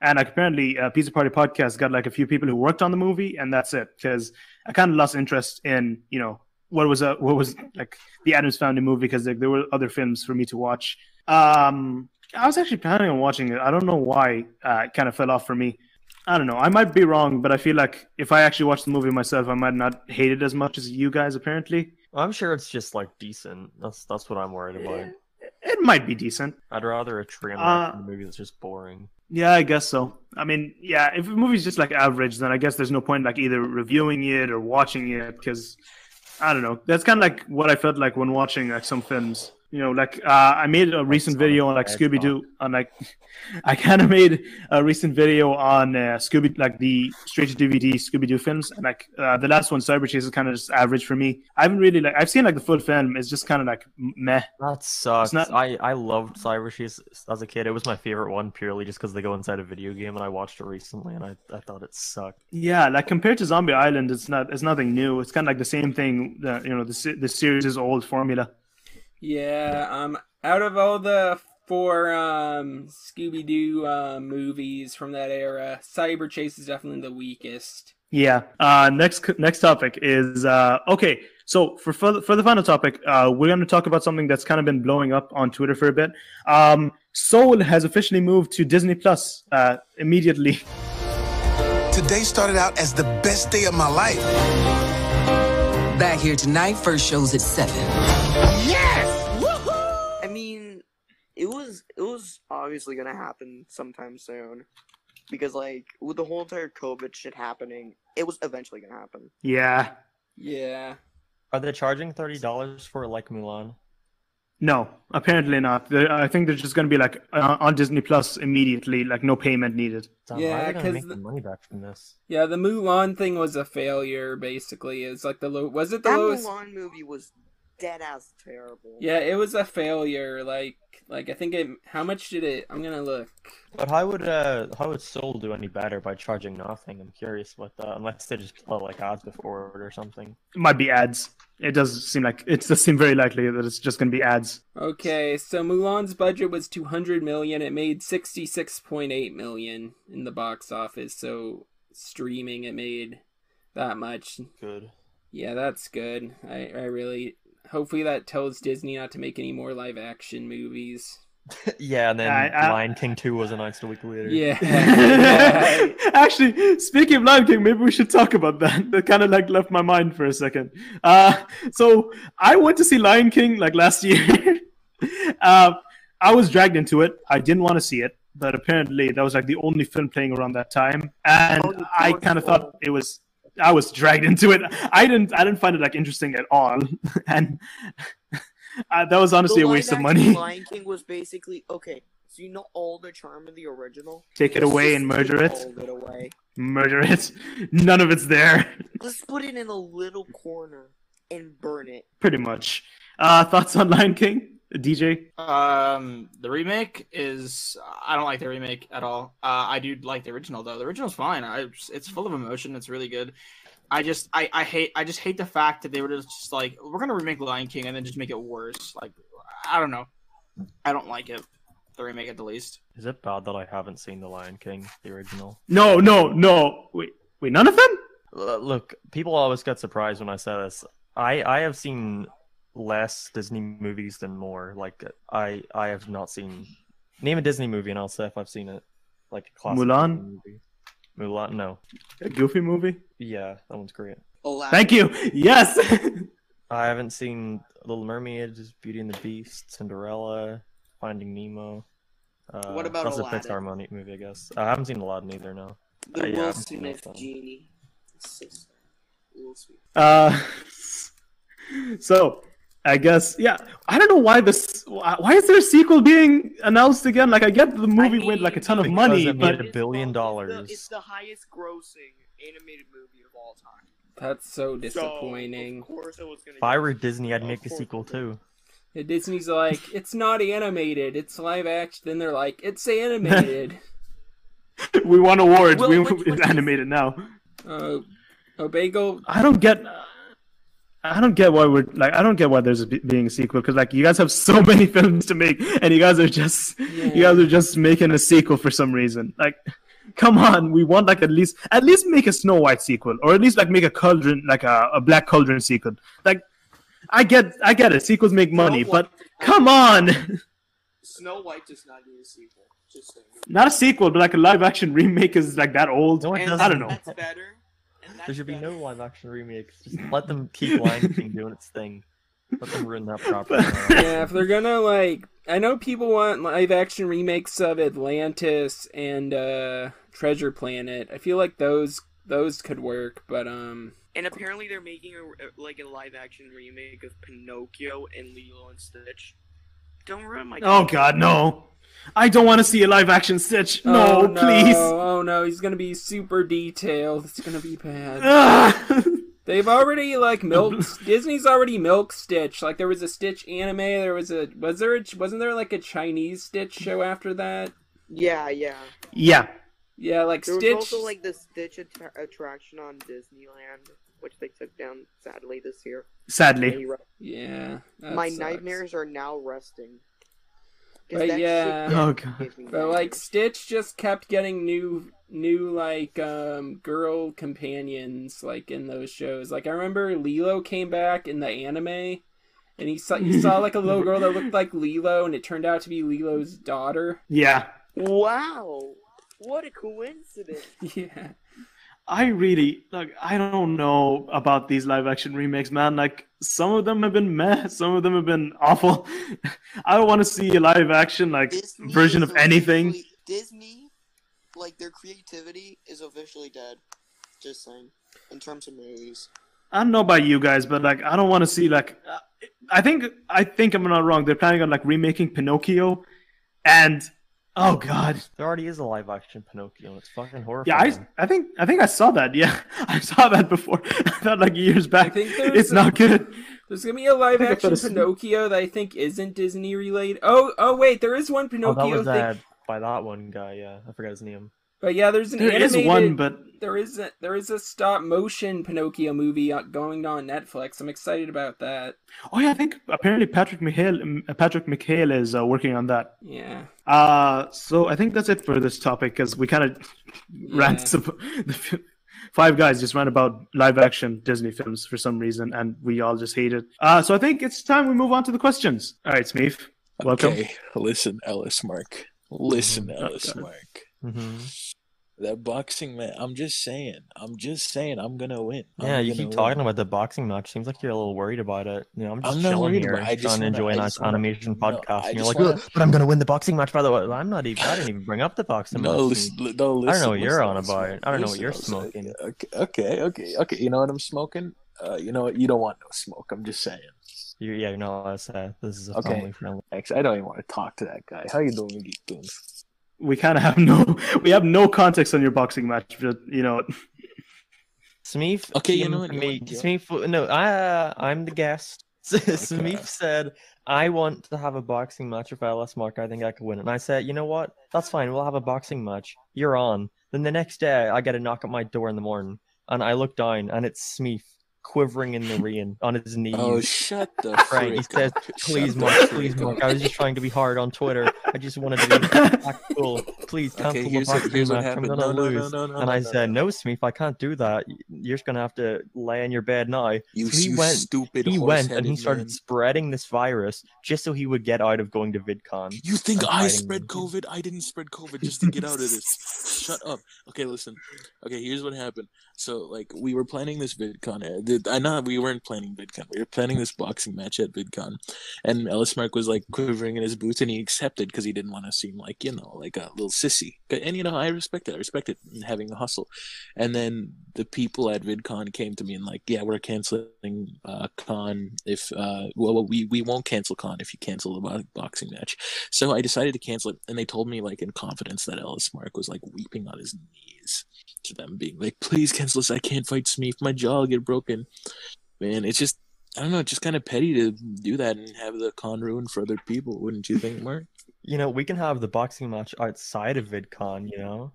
and like apparently, uh, Pizza Party podcast got like a few people who worked on the movie, and that's it. Because I kind of lost interest in you know what was a what was like the Addams Family movie because like, there were other films for me to watch. Um, I was actually planning on watching it. I don't know why uh, it kind of fell off for me. I don't know. I might be wrong, but I feel like if I actually watched the movie myself, I might not hate it as much as you guys. Apparently, I'm sure it's just like decent. That's that's what I'm worried about. It might be decent. I'd rather a train wreck Uh, than a movie that's just boring. Yeah, I guess so. I mean, yeah, if a movie's just like average, then I guess there's no point like either reviewing it or watching it because I don't know. That's kind of like what I felt like when watching like some films. You know, like uh, I made a recent video on like. Scooby Doo on like *laughs* I kind of made a recent video on uh, Scooby like the straight to DVD Scooby Doo films and like uh, the last one Cyber Chase is kind of just average for me. I haven't really like I've seen like the full film. It's just kind of like meh. That sucks. not- I I loved Cyber Chase as a kid. It was my favorite one purely just because they go inside a video game, and I watched it recently, and I, I thought it sucked. Yeah, like compared to Zombie Island, it's not it's nothing new. It's kind of like the same thing. That, you know, the the series is old formula. Yeah, um, out of all the four um Scooby Doo uh, movies from that era, Cyber Chase is definitely the weakest. Yeah. Uh, next next topic is uh, okay. So for for the, for the final topic, uh, we're going to talk about something that's kind of been blowing up on Twitter for a bit. Um, Soul has officially moved to Disney Plus uh, immediately. Today started out as the best day of my life. Back here tonight, first show's at 7. It was obviously gonna happen sometime soon, because like with the whole entire COVID shit happening, it was eventually gonna happen. Yeah. Yeah. Are they charging thirty dollars for like Mulan? No, apparently not. They're- I think they're just going to be like uh, on Disney Plus immediately, like no payment needed. Damn, Yeah, how are they gonna 'cause make the- the money back from this? Yeah, the Mulan thing was a failure. Basically, it's like the low. Was it the That lowest? Mulan movie was dead ass terrible. Yeah, it was a failure. Like, like I think it. How much did it? I'm gonna look. But how would uh how would Soul do any better by charging nothing? I'm curious about that. Unless they just play like ads before it or something. It might be ads. It does seem like it does seem very likely that it's just going to be ads. Okay, so Mulan's budget was 200 million. It made 66.8 million in the box office. So streaming, it made that much. Good. Yeah, that's good. I, I really. Hopefully, that tells Disney not to make any more live action movies. *laughs* yeah, and then I- I- Lion King two was announced a week later. Yeah. *laughs* Actually, speaking of Lion King, maybe we should talk about that. *laughs* That kind of like left my mind for a second. Uh, so I went to see Lion King like last year. uh, I was dragged into it. I didn't want to see it, but apparently that was like the only film playing around that time, and Oh, I kind of thought it was. I was dragged into it. I didn't. I didn't find it like interesting at all, *laughs* and *laughs* uh, that was honestly a waste of money. Lion King was basically okay. So you know all the charm of the original. Take it away and murder it. it away. Murder it. None of it's there. Let's put it in a little corner and burn it. Pretty much. Uh, thoughts on Lion King, DJ? Um, the remake is I don't like the remake at all. Uh, I do like the original though. The original's fine. I it's full of emotion. It's really good. I just I, I hate I just hate the fact that they were just like we're gonna remake Lion King and then just make it worse. Like I don't know. I don't like it. The remake at the least. Is it bad that I haven't seen The Lion King, the original? No, no, no. Wait, wait, none of them? Look, people always get surprised when I say this. I I have seen less Disney movies than more. Like I I have not seen name a Disney movie and I'll say if I've seen it. Like a classic Mulan? Movie. Mulan, no. A Goofy movie? Yeah, that one's great. Aladdin. Thank you. Yes. *laughs* I haven't seen Little Mermaid, Beauty and the Beast, Cinderella, Finding Nemo. Uh, What about that's Aladdin? a Pixar money movie, I guess. I haven't seen Aladdin either. No. The Uh, yeah, Will Smith that. genie. It's so sad. Will Smith. uh, *laughs* so I guess yeah. I don't know why this. Why why is there a sequel being announced again? Like I get the movie made like a ton of Because money, it but made a billion It's the- dollars. It's the highest grossing animated movie of all time. That's so So, disappointing. of course it was gonna If I were Disney, I'd make a sequel too. And Disney's like, *laughs* it's not animated, it's live action. Then they're like, it's animated. *laughs* we won awards. Well, we which- *laughs* it's which- animated now. uh, Obagel, I don't get. I don't get why we're like. I don't get why there's a, being a sequel because like you guys have so *laughs* many films to make, and you guys are just you guys are just making a sequel for some reason. Like, come on, we want like at least at least make a Snow White sequel, or at least like make a Cauldron like a, a Black Cauldron sequel. Like, I get I get it. Sequels make money, Snow but White- come on. *laughs* Snow White does not need a sequel. Just saying. Not a sequel, but like a live action remake is like that old. No, it And doesn't. I don't know. That's better. And There should be no live action remakes. Just *laughs* let them keep Lion King doing its thing. Let them ruin that property. *laughs* yeah, if they're gonna like, I know people want live action remakes of Atlantis and uh Treasure Planet. I feel like those those could work, but um, And apparently they're making a like a live action remake of Pinocchio and Lilo and Stitch. Don't ruin my. Oh God, no! I don't want to see a live action Stitch. No, oh, no, please. Oh no, he's gonna be super detailed. It's gonna be bad. Ah. *laughs* They've already like milked *laughs* Disney's already milked Stitch. Like there was a Stitch anime. There was a was there a, wasn't there like a Chinese Stitch show after that? Yeah, yeah. yeah, Yeah, like There was Stitch. also like the Stitch att- attraction on Disneyland, which they took down sadly this year. sadly. yeah, My sucks. nightmares are now resting. 'Cause But yeah. Oh, God. But like. Stitch just kept getting new new like um girl companions like in those shows. Like I remember Lilo came back in the anime and he saw he saw like a little *laughs* girl that looked like Lilo and it turned out to be Lilo's daughter. Yeah, Wow, what a coincidence! *laughs* Yeah. I really like. I don't know about these live action remakes, man. Like some of them have been meh, some of them have been awful. *laughs* I don't want to see a live action like Disney version of anything. Disney, like their creativity is officially dead. Just saying, in terms of movies. I don't know about you guys, but like I don't want to see like. uh, I think I think I'm not wrong. They're planning on like remaking Pinocchio, and oh god, There already is a live action Pinocchio. It's fucking yeah. I I think I think I saw that. Yeah, *laughs* I saw that before. *laughs* I thought like years back. think It's a- not good. There's gonna be a live action thought it's- Pinocchio that I think isn't Disney related. Oh oh wait, there is one Oh, that Pinocchio was thing. uh, by that one guy. Yeah, I forgot his name. But yeah, there's an There is animated one, but there is a there is a stop motion Pinocchio movie going on Netflix. I'm excited about that. oh yeah, I think apparently Patrick Michael Patrick McHale is uh, working on that. Yeah. Uh, so I think that's it for this topic because we kind of *laughs* ran Yeah. some, the f- five guys just ran about live action Disney films for some reason, and we all just hate it. Uh, so I think it's time we move on to the questions. All right, Smeef, welcome. Okay, listen, LS Mark. Listen, Ellis Okay. Mark. Mm-hmm. That boxing man. I'm just saying. I'm just saying. I'm gonna win. I'm Yeah, you gonna keep win. talking about the boxing match. Seems like you're a little worried about it. You know, I'm just I'm not chilling worried here, about it. I just trying to enjoy I a nice just wanna- animation no, podcast. And you're like, wanna- but I'm gonna win the boxing match. By the way, I'm not even. I didn't even bring up the boxing No, match. listen, no, listen. I don't know what you're listen, on listen, about. I don't know what you're smoking. Okay, okay, okay, okay. You know what I'm smoking? Uh, you know what? You don't want no smoke. I'm just saying. You, yeah, you're not allowed to say. This is a Okay. family friendly. Actually, I don't even want to talk to that guy. How you doing, Geek? We kind of *laughs* have no, we have no context on your boxing match, but you know, *laughs* Smeef. Okay, you know what, you Me, want- Smeef. No, I, uh, I'm the guest. *laughs* Smeef said, "I want to have a boxing match with LS Mark. I think I could win." it." And I said, "You know what? That's fine. We'll have a boxing match. You're on." Then the next day, I get a knock at my door in the morning, and I look down, and it's Smeef quivering in the *laughs* ring on his oh, knees. Oh, shut the Right, he frick says, "Please, Shut Mark, please, frick Mark. I was just trying to be hard on Twitter. I just wanted to be *laughs* cool. Please cancel Okay, the here's what- here's what. I'm happened. gonna No, no, no, lose." no, no, and no, I no, said, "No, Smeef, I can't do that. You're just gonna have to lay in your bed now." You- so he you went. stupid he went and he started man. spreading this virus just so he would get out of going to VidCon. You think I spread. COVID? I didn't spread COVID just to get out of this. Shut up. Okay, listen. Okay, here's what happened. So, like, we were planning this VidCon. uh, I know we weren't planning VidCon. We were planning this boxing match at VidCon, and LS Mark was like quivering in his boots, and he accepted because he didn't want to seem like you know, like a little sissy. And you know, I respect it. I respect it having a hustle. And then the people at VidCon came to me and like, yeah, we're canceling uh, con if uh, well, we we won't cancel con if you cancel the boxing match. So I decided to cancel it, and they told me like in confidence that LS Mark was like weeping on his knees to them, being like, "Please cancel this. I can't fight Smeef. My jaw get broken." Man, it's just I don't know, it's just kind of petty to do that and have the con ruined for other people, wouldn't you think, Mark? You know, we can have the boxing match outside of VidCon. You know, No,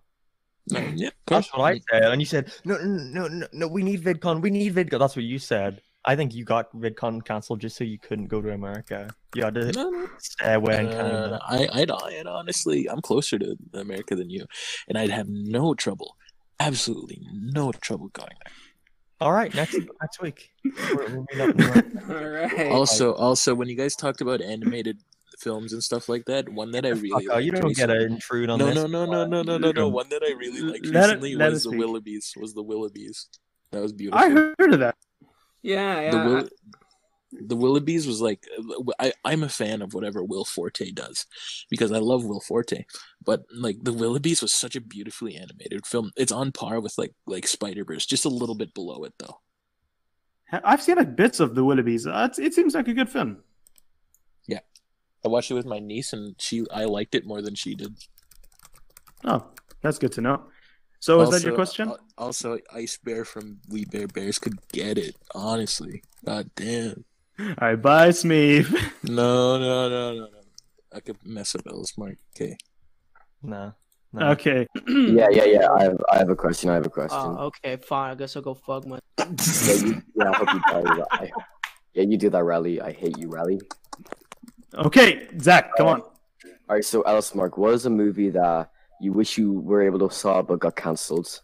yeah, that's what I said, and you said, "No, no, no, no. We need VidCon. We need VidCon." That's what you said. I think you got VidCon canceled just so you couldn't go to America. You had to No, no. stay away in Uh, Canada. I, I'd, I'd honestly, I'm closer to America than you, and I'd have no trouble, absolutely no trouble going there. All right, next next week. *laughs* We're, we're up. All right. Also, also, when you guys talked about animated films and stuff like that. One that I really Fuck, oh, you don't get to intrude on no, this. no, no, no, no, no, no, no. One that I really liked Let recently let it was the speak. Willoughbys. Was the Willoughbys? That was beautiful. I heard of that. Yeah, the. Will, the Willoughbys was like I I'm a fan of whatever Will Forte does because I love Will Forte, but like the Willoughbys was such a beautifully animated film. It's on par with like like Spider Verse, just a little bit below it though. I've seen like bits of the Willoughbys. Uh, it's- it seems like a good film. Yeah, I watched it with my niece and she I liked it more than she did. Oh, that's good to know. So is that your question? Uh, also, Ice Bear from We Bare Bears could get it. Honestly, god damn. All right, bye, Smeef. *laughs* No, no, no, no, no. I could mess up LS Mark. Okay. Nah. Okay. *clears throat* yeah, yeah, yeah. I have, I have a question. I have a question. Oh, okay, fine. I guess I'll go fuck my. *laughs* yeah, you, yeah, I hope you die. I, yeah, you do that rally. I hate you rally. Okay, Zach, come on. All right, so LS Mark, what is a movie that you wish you were able to saw but got cancelled?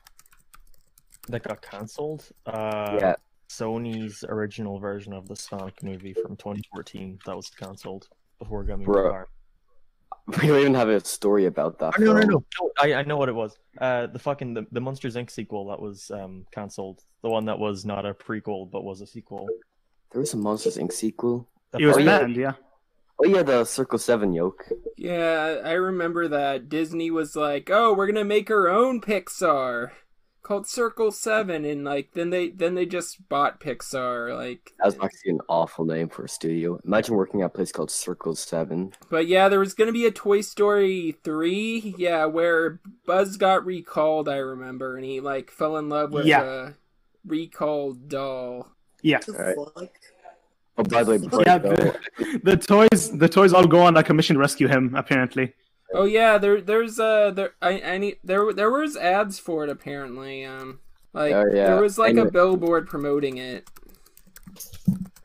That got cancelled. Uh, Yeah. Sony's original version of the Sonic movie from 2014 that was cancelled before Gummy Bro. Bear. We don't even have a story about that. Oh, no, no, no, no. I, I know what it was. Uh, the fucking the, the Monsters Inc. sequel that was um cancelled. The one that was not a prequel but was a sequel. There was a Monsters Inc. sequel. It was oh, yeah. yeah. Oh yeah, the Circle Seven yoke. Yeah, I remember that Disney was like, "Oh, we're gonna make our own Pixar called Circle 7 and like then they then they just bought Pixar like That was actually an awful name for a studio. Imagine working at a place called Circle Seven. But yeah, there was gonna be a Toy Story 3, yeah, where Buzz got recalled, I remember, and he like fell in love with Yeah. a recalled doll. Yeah. Oh, by the way, before Yeah, I go, the, the toys the toys all go on a commission to rescue him, apparently. Oh yeah, there there's uh there I I need there there was ads for it apparently. Um like Oh, yeah. there was like I a know- billboard promoting it.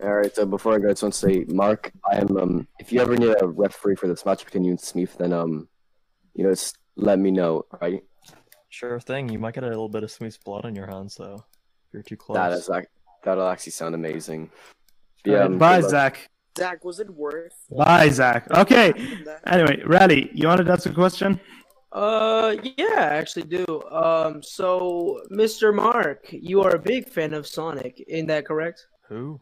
all right. So before I go, I just want to say, Mark, I am. Um, if you ever need a referee for this match between you and Smeef, then um, you know, just let me know. all Right? Sure thing. You might get a little bit of smooth blood on your hands though. If you're too close. That is like that'll actually sound amazing. All Yeah. right, bye. Zach. Zach, was it worth? Bye, Zach. Okay. Anyway, Rally, you wanted to ask a question? Uh, yeah, I actually do. Um, so Mr. Mark, you are a big fan of Sonic, isn't that correct? Who?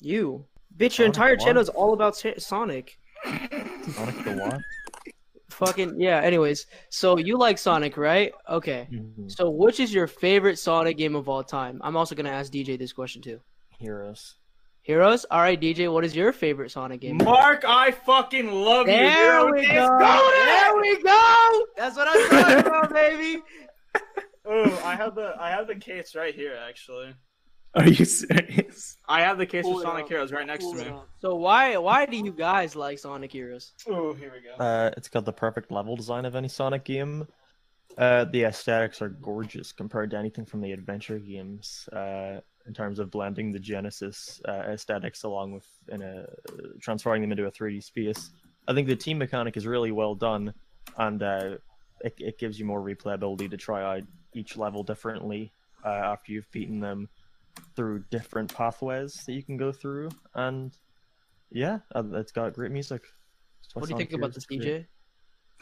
You, bitch, your Sonic entire what? channel is all about Sa- Sonic. Sonic the what? *laughs* Fucking yeah. Anyways, so you like Sonic, right? Okay. Mhm. So which is your favorite Sonic game of all time? I'm also gonna ask DJ this question too. Heroes. Heroes. All right, DJ. What is your favorite Sonic game? Mark, I fucking love you. There we Let's go. there. There we go. That's what I'm talking about, baby. Oh, I have the I have the case right here. Actually, Are you serious? I have the case Pull for Sonic up. Heroes right next Pull to me. up. So why why do you guys like Sonic Heroes? Oh, here we go. Uh, it's got the perfect level design of any Sonic game. Uh, the aesthetics are gorgeous compared to anything from the adventure games. Uh, in terms of blending the Genesis uh, aesthetics along with in a transferring them into a 3D space. I think the team mechanic is really well done, and uh, it, it gives you more replayability to try out each level differently uh, after you've beaten them through different pathways that you can go through. And yeah, uh, it's got great music. What do you think about this. DJ?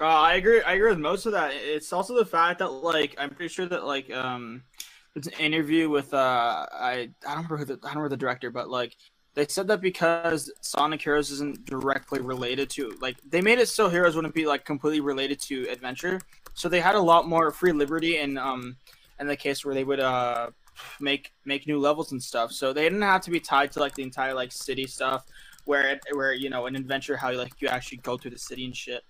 Uh, I agree. I agree with most of that. It's also the fact that like I'm pretty sure that like um, it's an interview with uh I I don't remember who the I don't remember the director, but like they said that because Sonic Heroes isn't directly related to like they made it so Heroes wouldn't be like completely related to adventure, so they had a lot more free liberty in um in the case where they would uh make make new levels and stuff. So they didn't have to be tied to like the entire like city stuff where where you know an adventure how like you actually go through the city and shit.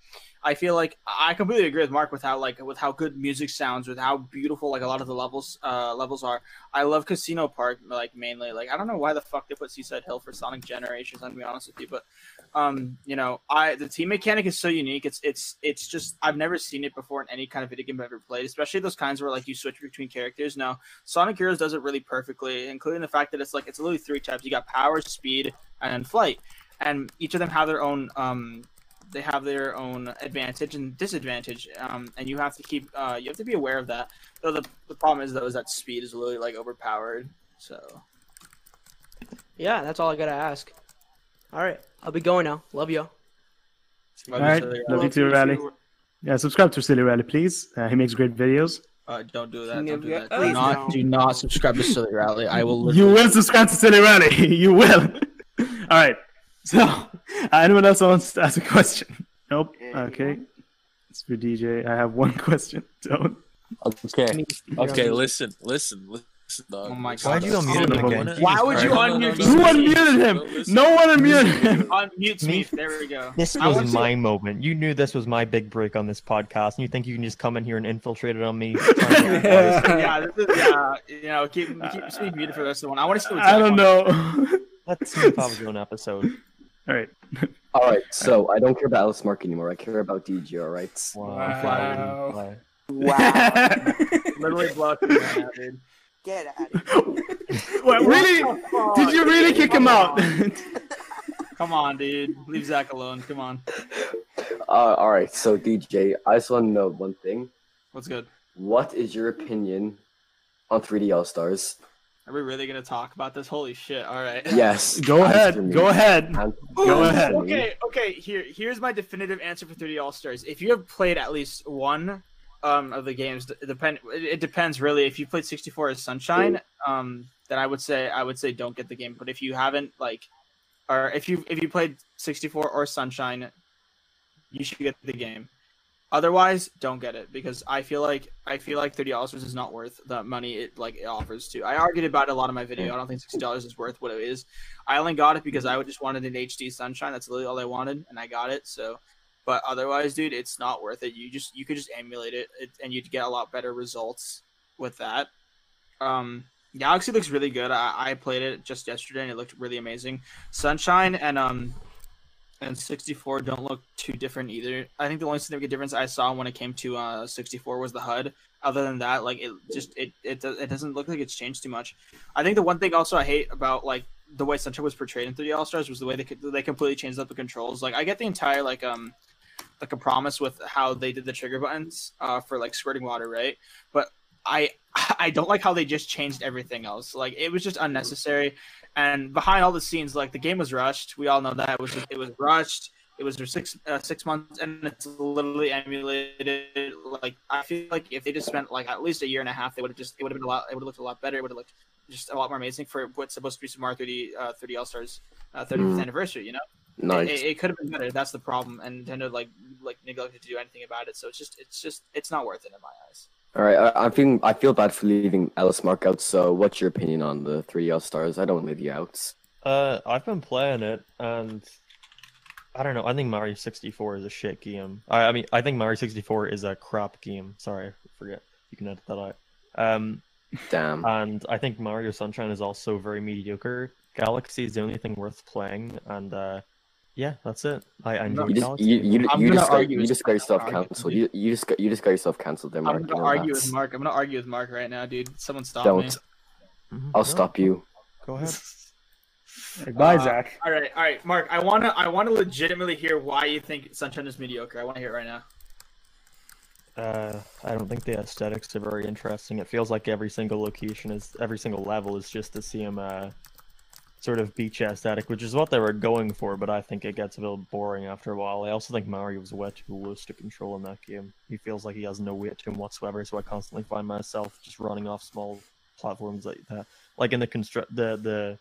I feel like I completely agree with Mark with how like with how good music sounds, with how beautiful like a lot of the levels uh levels are. I love Casino Park like mainly. Like I don't know why the fuck they put Seaside Hill for Sonic Generations. I'm gonna be honest with you, but um you know I the team mechanic is so unique. It's it's it's just I've never seen it before in any kind of video game I've ever played, especially those kinds where like you switch between characters. No, Sonic Heroes does it really perfectly, including the fact that it's like it's literally three types. You got power, speed, and flight, and each of them have their own um they have their own advantage and disadvantage, um, and you have to keep uh, you have to be aware of that. Though the, the problem is though is that speed is really like overpowered. So Yeah, that's all I gotta ask. All right, I'll be going now. Love y'all. All right, love you too, Rally. Yeah, subscribe to Silly Rally, please. Uh, he makes great videos. Uh, don't do that. Don't do that. Do not, don't. do not subscribe to Silly Rally. I will. *laughs* You will subscribe to Silly Rally. *laughs* you will. *laughs* All right. So, uh, *laughs* anyone else wants to ask a question? Nope. Okay. It's for DJ. I have one *laughs* question. Don't. Okay. Okay. Listen. Listen. Listen. Dog. Oh my Listen, Why'd you unmute him again? Why would you unmute no, Who unmuted him? No one unmuted him. Unmute me. There we go. This I want was to- my moment. You knew this was my big break on this podcast, and you think you can just come in here and infiltrate it on me? *laughs* yeah, this is, yeah, you know, keep keep Smeef muted for the rest of the one. I want to see I don't wants. know. Let Smeef have his own episode. All right. *laughs* All right, so I don't care about LS Mark anymore. I care about DJ. All right. Wow. Wow. Wow. *laughs* Literally blocked me right now, dude. Get out of here. *laughs* What, really? Did you really kick him out? Come on, dude. Leave Zach alone. Come on. Uh, all right, so DJ, I just want to know one thing. What's good? What is your opinion on 3D All Stars? Are we really gonna talk about this? Holy shit! All right. Yes. Go ahead. Go ahead. An- Go ahead. Okay, okay. Here, here's my definitive answer for 3D All Stars. If you have played at least one um, of the games, d- depend. It, it depends really. If you played 64 as Sunshine, um, then I would say I would say don't get the game. But if you haven't, like, or if you if you played 64 or Sunshine, you should get the game. Otherwise, don't get it because I feel like I feel like 30 dollars is not worth the money it like it offers to. I argued about it a lot in my video. I don't think 60 dollars is worth what it is. I only got it because I just wanted an HD Sunshine. That's literally all I wanted, and I got it. So, but otherwise, dude, it's not worth it. You just you could just emulate it, it and you'd get a lot better results with that. Um, Galaxy looks really good. I, I played it just yesterday, and it looked really amazing. Sunshine and um and 64 don't look too different either. I think the only significant difference I saw when it came to uh 64 was the HUD. Other than that, like it just it it it doesn't look like it's changed too much. I think the one thing also I hate about like the way Sunshine was portrayed in 3D All Stars was the way they could, they completely changed up the controls. Like I get the entire like um like a promise with how they did the trigger buttons uh for like squirting water, right? But I *laughs* I don't like how they just changed everything else. Like it was just unnecessary. And behind all the scenes, like the game was rushed. We all know that it was it was rushed. It was for six uh, six months, and it's literally emulated. Like I feel like if they just spent like at least a year and a half, they would have just it would have been a lot. It would have looked a lot better. It would have looked just a lot more amazing for what's supposed to be Super Mario 3D uh, 3D All Stars uh, 35th Mm. anniversary. You know, Nice. it, it could have been better. That's the problem, and Nintendo like like neglected to do anything about it. So it's just it's just it's not worth it in my eyes. All right, I, I'm feeling I feel bad for leaving LS Mark out. So, what's your opinion on the 3D All Stars? I don't leave you out. Uh, I've been playing it, and I don't know. I think Mario 64 is a shit game. I, I mean, I think Mario 64 is a crap game. Sorry, I forget. You can edit that out. Um, Damn. and I think Mario Sunshine is also very mediocre. Galaxy is the only thing worth playing, and uh, yeah, that's it. I, I enjoyed You just Galaxy. you, you, I'm you gonna just got, argue you just got yourself I'm gonna argue cancelled. You, you just got you just got yourself cancelled there, Mark. I'm gonna know argue that. with Mark. I'm gonna argue with Mark right now, dude. Someone stop Don't. me. Mhm, I'll no, stop you. Go ahead. *laughs* Bye, Uh, Zach. All right, all right, Mark. I wanna, I wanna legitimately hear why you think Sunshine is mediocre. I wanna hear it right now. Uh, I don't think the aesthetics are very interesting. It feels like every single location is every single level is just the same uh, sort of beach aesthetic, which is what they were going for. But I think it gets a little boring after a while. I also think Mario was way too loose to control in that game. He feels like he has no weight to him whatsoever. So I constantly find myself just running off small platforms like that, like in the construct the the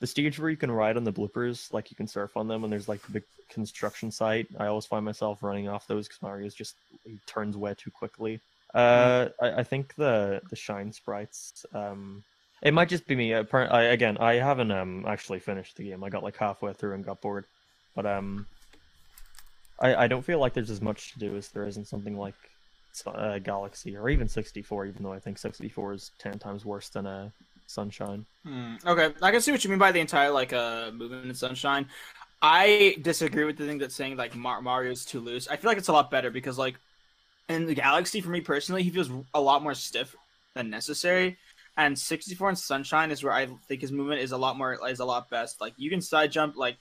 the stage where you can ride on the bloopers, like you can surf on them, and there's like the big construction site. I always find myself running off those because Mario's just he turns way too quickly. Uh, I, I think the the shine sprites. Um, it might just be me. I, again, I haven't um actually finished the game. I got like halfway through and got bored. But um, I I don't feel like there's as much to do as there is in something like uh, Galaxy or even 64. Even though I think 64 is ten times worse than a Sunshine. Hmm, okay, I can see what you mean by the entire like uh movement in Sunshine. I disagree with the thing that's saying like Mar- Mario's too loose. I feel like it's a lot better because like in the Galaxy, for me personally, he feels a lot more stiff than necessary. And 64 in Sunshine is where I think his movement is a lot more is a lot best. Like you can side jump like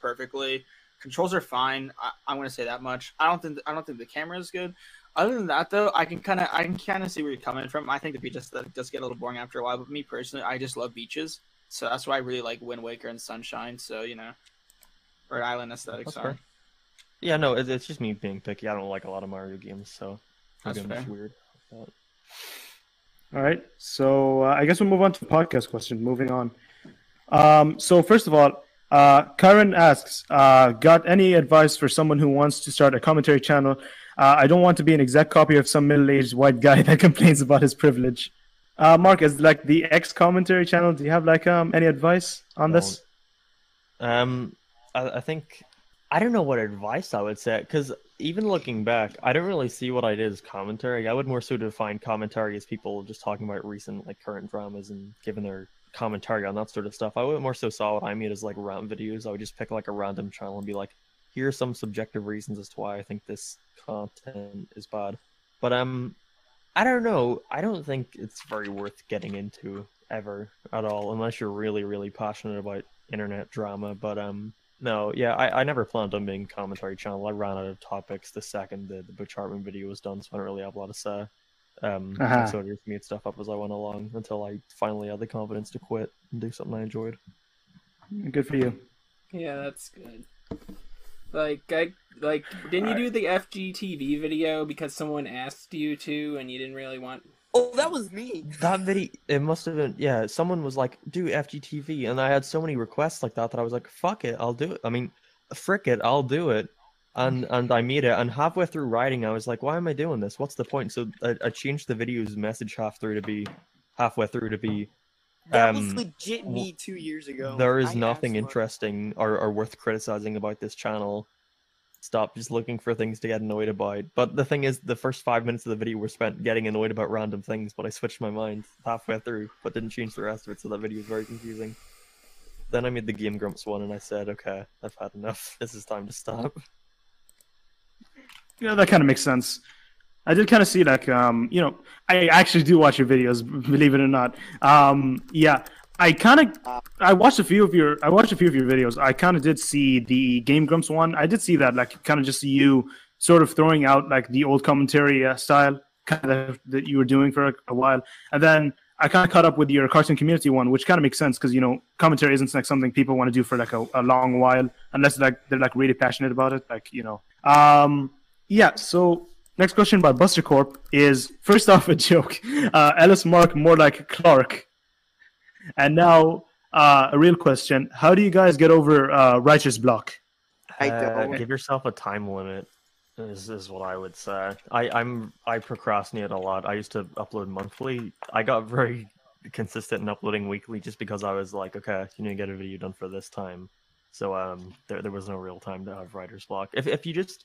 perfectly. Controls are fine. I, I'm gonna say that much. I don't think I don't think the camera is good. Other than that, though, I can kind of I can kind of see where you're coming from. I think the beach aesthetic does get a little boring after a while. But me personally, I just love beaches, so that's why I really like Wind Waker and Sunshine. So you know, or Island aesthetic. That's sorry. fair. Yeah, no, it's just me being picky. I don't like a lot of Mario games, so That's fair. weird. But- All right. So uh, I guess we'll move on to the podcast question. Moving on. Um, so first of all, uh, Karen asks, uh, got any advice for someone who wants to start a commentary channel? Uh, I don't want to be an exact copy of some middle-aged white guy *laughs* that complains about his privilege. Uh, Mark, as like the ex-commentary channel, do you have like um, any advice on this? Um, I, I think I don't know what advice I would say because even looking back, I don't really see what I did as commentary. I would more so define commentary as people just talking about recent, like current dramas and giving their commentary on that sort of stuff. I would more so saw what I mean as like rant videos. I would just pick like a random channel and be like, here are some subjective reasons as to why I think this content is bad. But um, I don't know. I don't think it's very worth getting into ever at all, unless you're really, really passionate about internet drama. But um, no, yeah, I, I never planned on being commentary channel. I ran out of topics the second the, the Butch Hartman video was done, so I don't really have a lot to say. Um, Uh-huh. so I just made stuff up as I went along until I finally had the confidence to quit and do something I enjoyed. Good for you. Yeah, that's good. Like I like didn't you do the FGTV video because someone asked you to and you didn't really want Oh, that was me. That video, it must have been, yeah, someone was like, do FGTV. And I had so many requests like that that I was like, fuck it, I'll do it. I mean, frick it, I'll do it. And and I made it. And halfway through writing, I was like, why am I doing this? What's the point? So I, I changed the video's message half through to be, halfway through to be, That was um, legit me two years ago. there is I nothing interesting or, or worth criticizing about this channel. Stop just looking for things to get annoyed about. But the thing is, the first five minutes of the video were spent getting annoyed about random things, but I switched my mind halfway through, but didn't change the rest of it, so that video was very confusing. Then I made the Game Grumps one, and I said, okay, I've had enough. *laughs* This is time to stop. Yeah, that kind of makes sense. I did kind of see like um, you know, I actually do watch your videos, *laughs* believe it or not. Um, yeah, I kind of I watched a few of your I watched a few of your videos. I kind of did see the Game Grumps one. I did see that like kind of just you sort of throwing out like the old commentary uh, style kind of that you were doing for a, a while, and then I kind of caught up with your cartoon community one, which kind of makes sense because you know commentary isn't like something people want to do for like a, a long while unless like they're like really passionate about it, like you know. Um, yeah. So next question by Buster Corp is first off a joke. Uh, LS Mark more like Clark, and now uh, a real question: How do you guys get over uh, righteous block? I Uh, don't. give yourself a time limit. Is, is what I would say. I, I'm I procrastinate a lot. I used to upload monthly. I got very consistent in uploading weekly just because I was like, okay, you need to get a video done for this time. So um, there there was no real time to have writer's block. If if you just,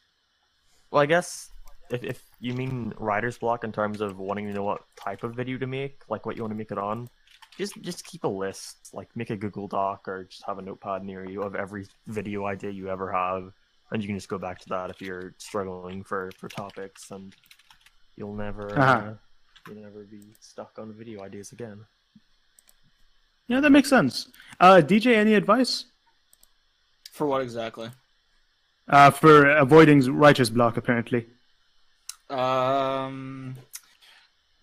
well, I guess if if you mean writer's block in terms of wanting to know what type of video to make, like what you want to make it on, just just keep a list. Like make a Google Doc or just have a notepad near you of every video idea you ever have, and you can just go back to that if you're struggling for for topics, and you'll never Uh-huh. uh, you'll never be stuck on video ideas again. Yeah, that makes sense. Uh, DJ, any advice For what exactly? uh, for avoiding righteous block? Apparently. Um,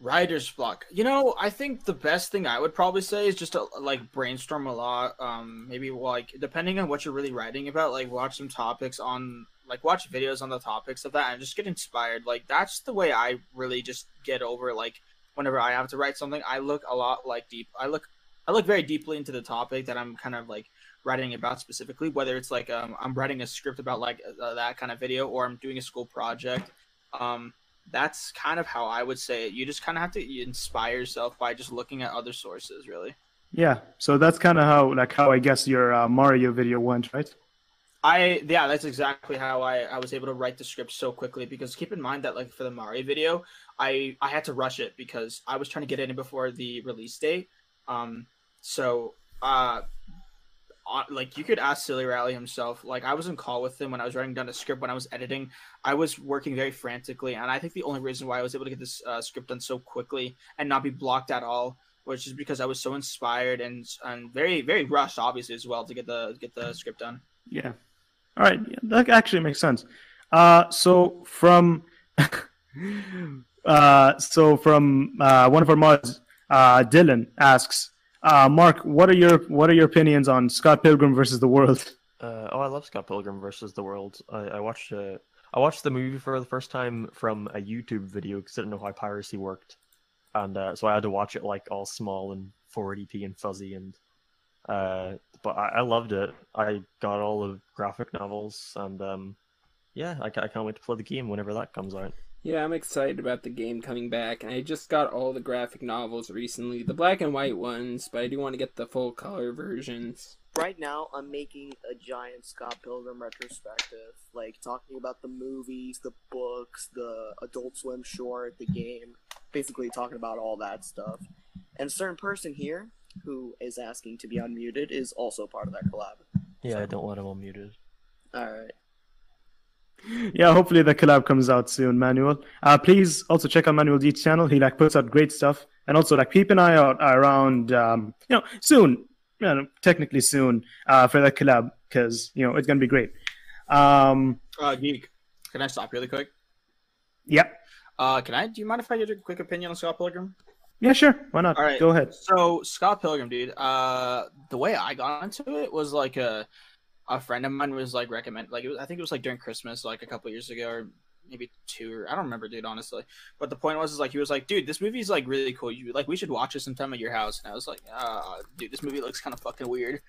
writer's block. You know, I think the best thing I would probably say is just to like brainstorm a lot. Um, maybe like depending on what you're really writing about, like watch some topics on, like watch videos on the topics of that, and just get inspired. Like that's the way I really just get over. Like whenever I have to write something, I look a lot like deep. I look, I look very deeply into the topic that I'm kind of like writing about specifically. Whether it's like um, I'm writing a script about like uh, that kind of video, or I'm doing a school project. Um, that's kind of how I would say it. You just kind of have to inspire yourself by just looking at other sources, really. Yeah. So that's kind of how like how I guess your uh, Mario video went, right? I yeah, that's exactly how I, I was able to write the script so quickly because keep in mind that like for the Mario video, I I had to rush it because I was trying to get it in before the release date. Um so uh uh, like you could ask Silly Rally himself. Like I was in call with him when I was writing down a script when I was editing. I was working very frantically, and I think the only reason why I was able to get this uh, script done so quickly and not be blocked at all was just because I was so inspired and and very very rushed, obviously as well to get the get the script done. Yeah. All right. Yeah, that actually makes sense. Uh, so from *laughs* uh, so from uh, one of our mods, uh, Dylan asks, uh, Mark, what are your what are your opinions on Scott Pilgrim versus the World? Uh, oh, I love Scott Pilgrim versus the World. I, I watched uh, I watched the movie for the first time from a YouTube video because I didn't know how piracy worked, and uh, so I had to watch it like all small and 480p and fuzzy and. Uh, but I, I loved it. I got all the graphic novels, and um, yeah, I, I can't wait to play the game whenever that comes out. Yeah, I'm excited about the game coming back, and I just got all the graphic novels recently, the black and white ones, but I do want to get the full color versions. Right now, I'm making a giant Scott Pilgrim retrospective, like talking about the movies, the books, the Adult Swim short, the game, basically talking about all that stuff. And a certain person here who is asking to be unmuted is also part of that collab. Yeah, I don't want him unmuted. All right. Yeah, hopefully the collab comes out soon, Manuel. Uh, please also check out Manuel D's channel. He like puts out great stuff, and also like keep an eye out around, um, you know, soon, you know, technically soon, uh, for the collab because you know it's gonna be great. Um, Uh, geek, can I stop really quick? yeah, Uh, can I? Do you mind if I get a quick opinion on Scott Pilgrim? yeah, sure, why not? All right, Go ahead. So Scott Pilgrim, dude. Uh, the way I got into it was like a a friend of mine was like recommend like was, I think it was like during Christmas like a couple years ago or maybe two or I don't remember, dude, honestly. But the point was is like he was like, dude, this movie's like really cool. You like we should watch it sometime at your house. And I was like, uh, dude, this movie looks kind of fucking weird.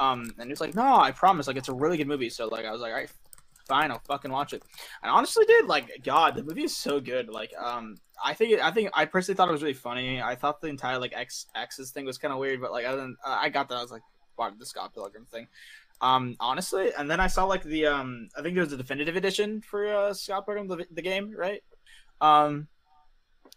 Um, and he was like, no, I promise, like it's a really good movie. So like I was like, all right, fine, I'll fucking watch it. And honestly, dude, like God, the movie is so good. Like um, I think I think I personally thought it was really funny. I thought the entire like X X's thing was kind of weird, but like other than uh, I got that, I was like, wow, the Scott Pilgrim thing. Um, honestly, and then I saw like the um, I think there was a definitive edition for uh, Scott Pilgrim the, the game, right? Um,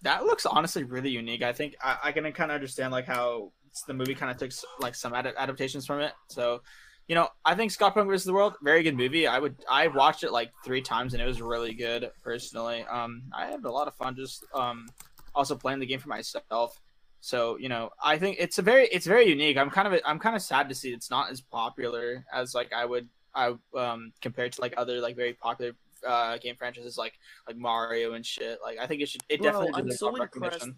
that looks honestly really unique. I think I, I can kind of understand like how the movie kind of took like some ad- adaptations from it. So, you know, I think Scott Pilgrim vs. the World, very good movie. I would I watched it like three times and it was really good personally. Um, I had a lot of fun just um also playing the game for myself. So you know, I think it's a very it's very unique. I'm kind of I'm kind of sad to see it's not as popular as like I would I um compared to like other like very popular uh game franchises like like Mario and shit. Like I think it should it Bro, definitely I'm deserves so more impressed.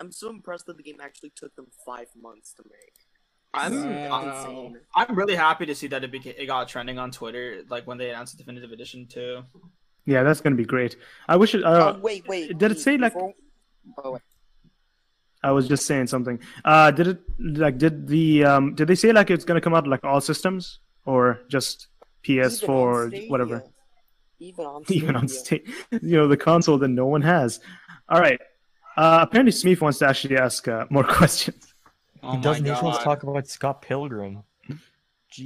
I'm so impressed that the game actually took them five months to make. I'm It's I'm, really happy to see that it became it got trending on Twitter like when they announced the definitive edition too. Yeah, that's gonna be great. I wish it. Uh, oh wait, wait. Did it say like? before- Oh, wait. I was just saying something. Uh, did it like did the um did they say like it's gonna come out like all systems or just PS4 or whatever? Even on Even on *laughs* state, you know, the console that no one has. All right. Uh, apparently, Smeef wants to actually ask uh, more *laughs* questions. Oh he doesn't. He wants to talk about Scott Pilgrim.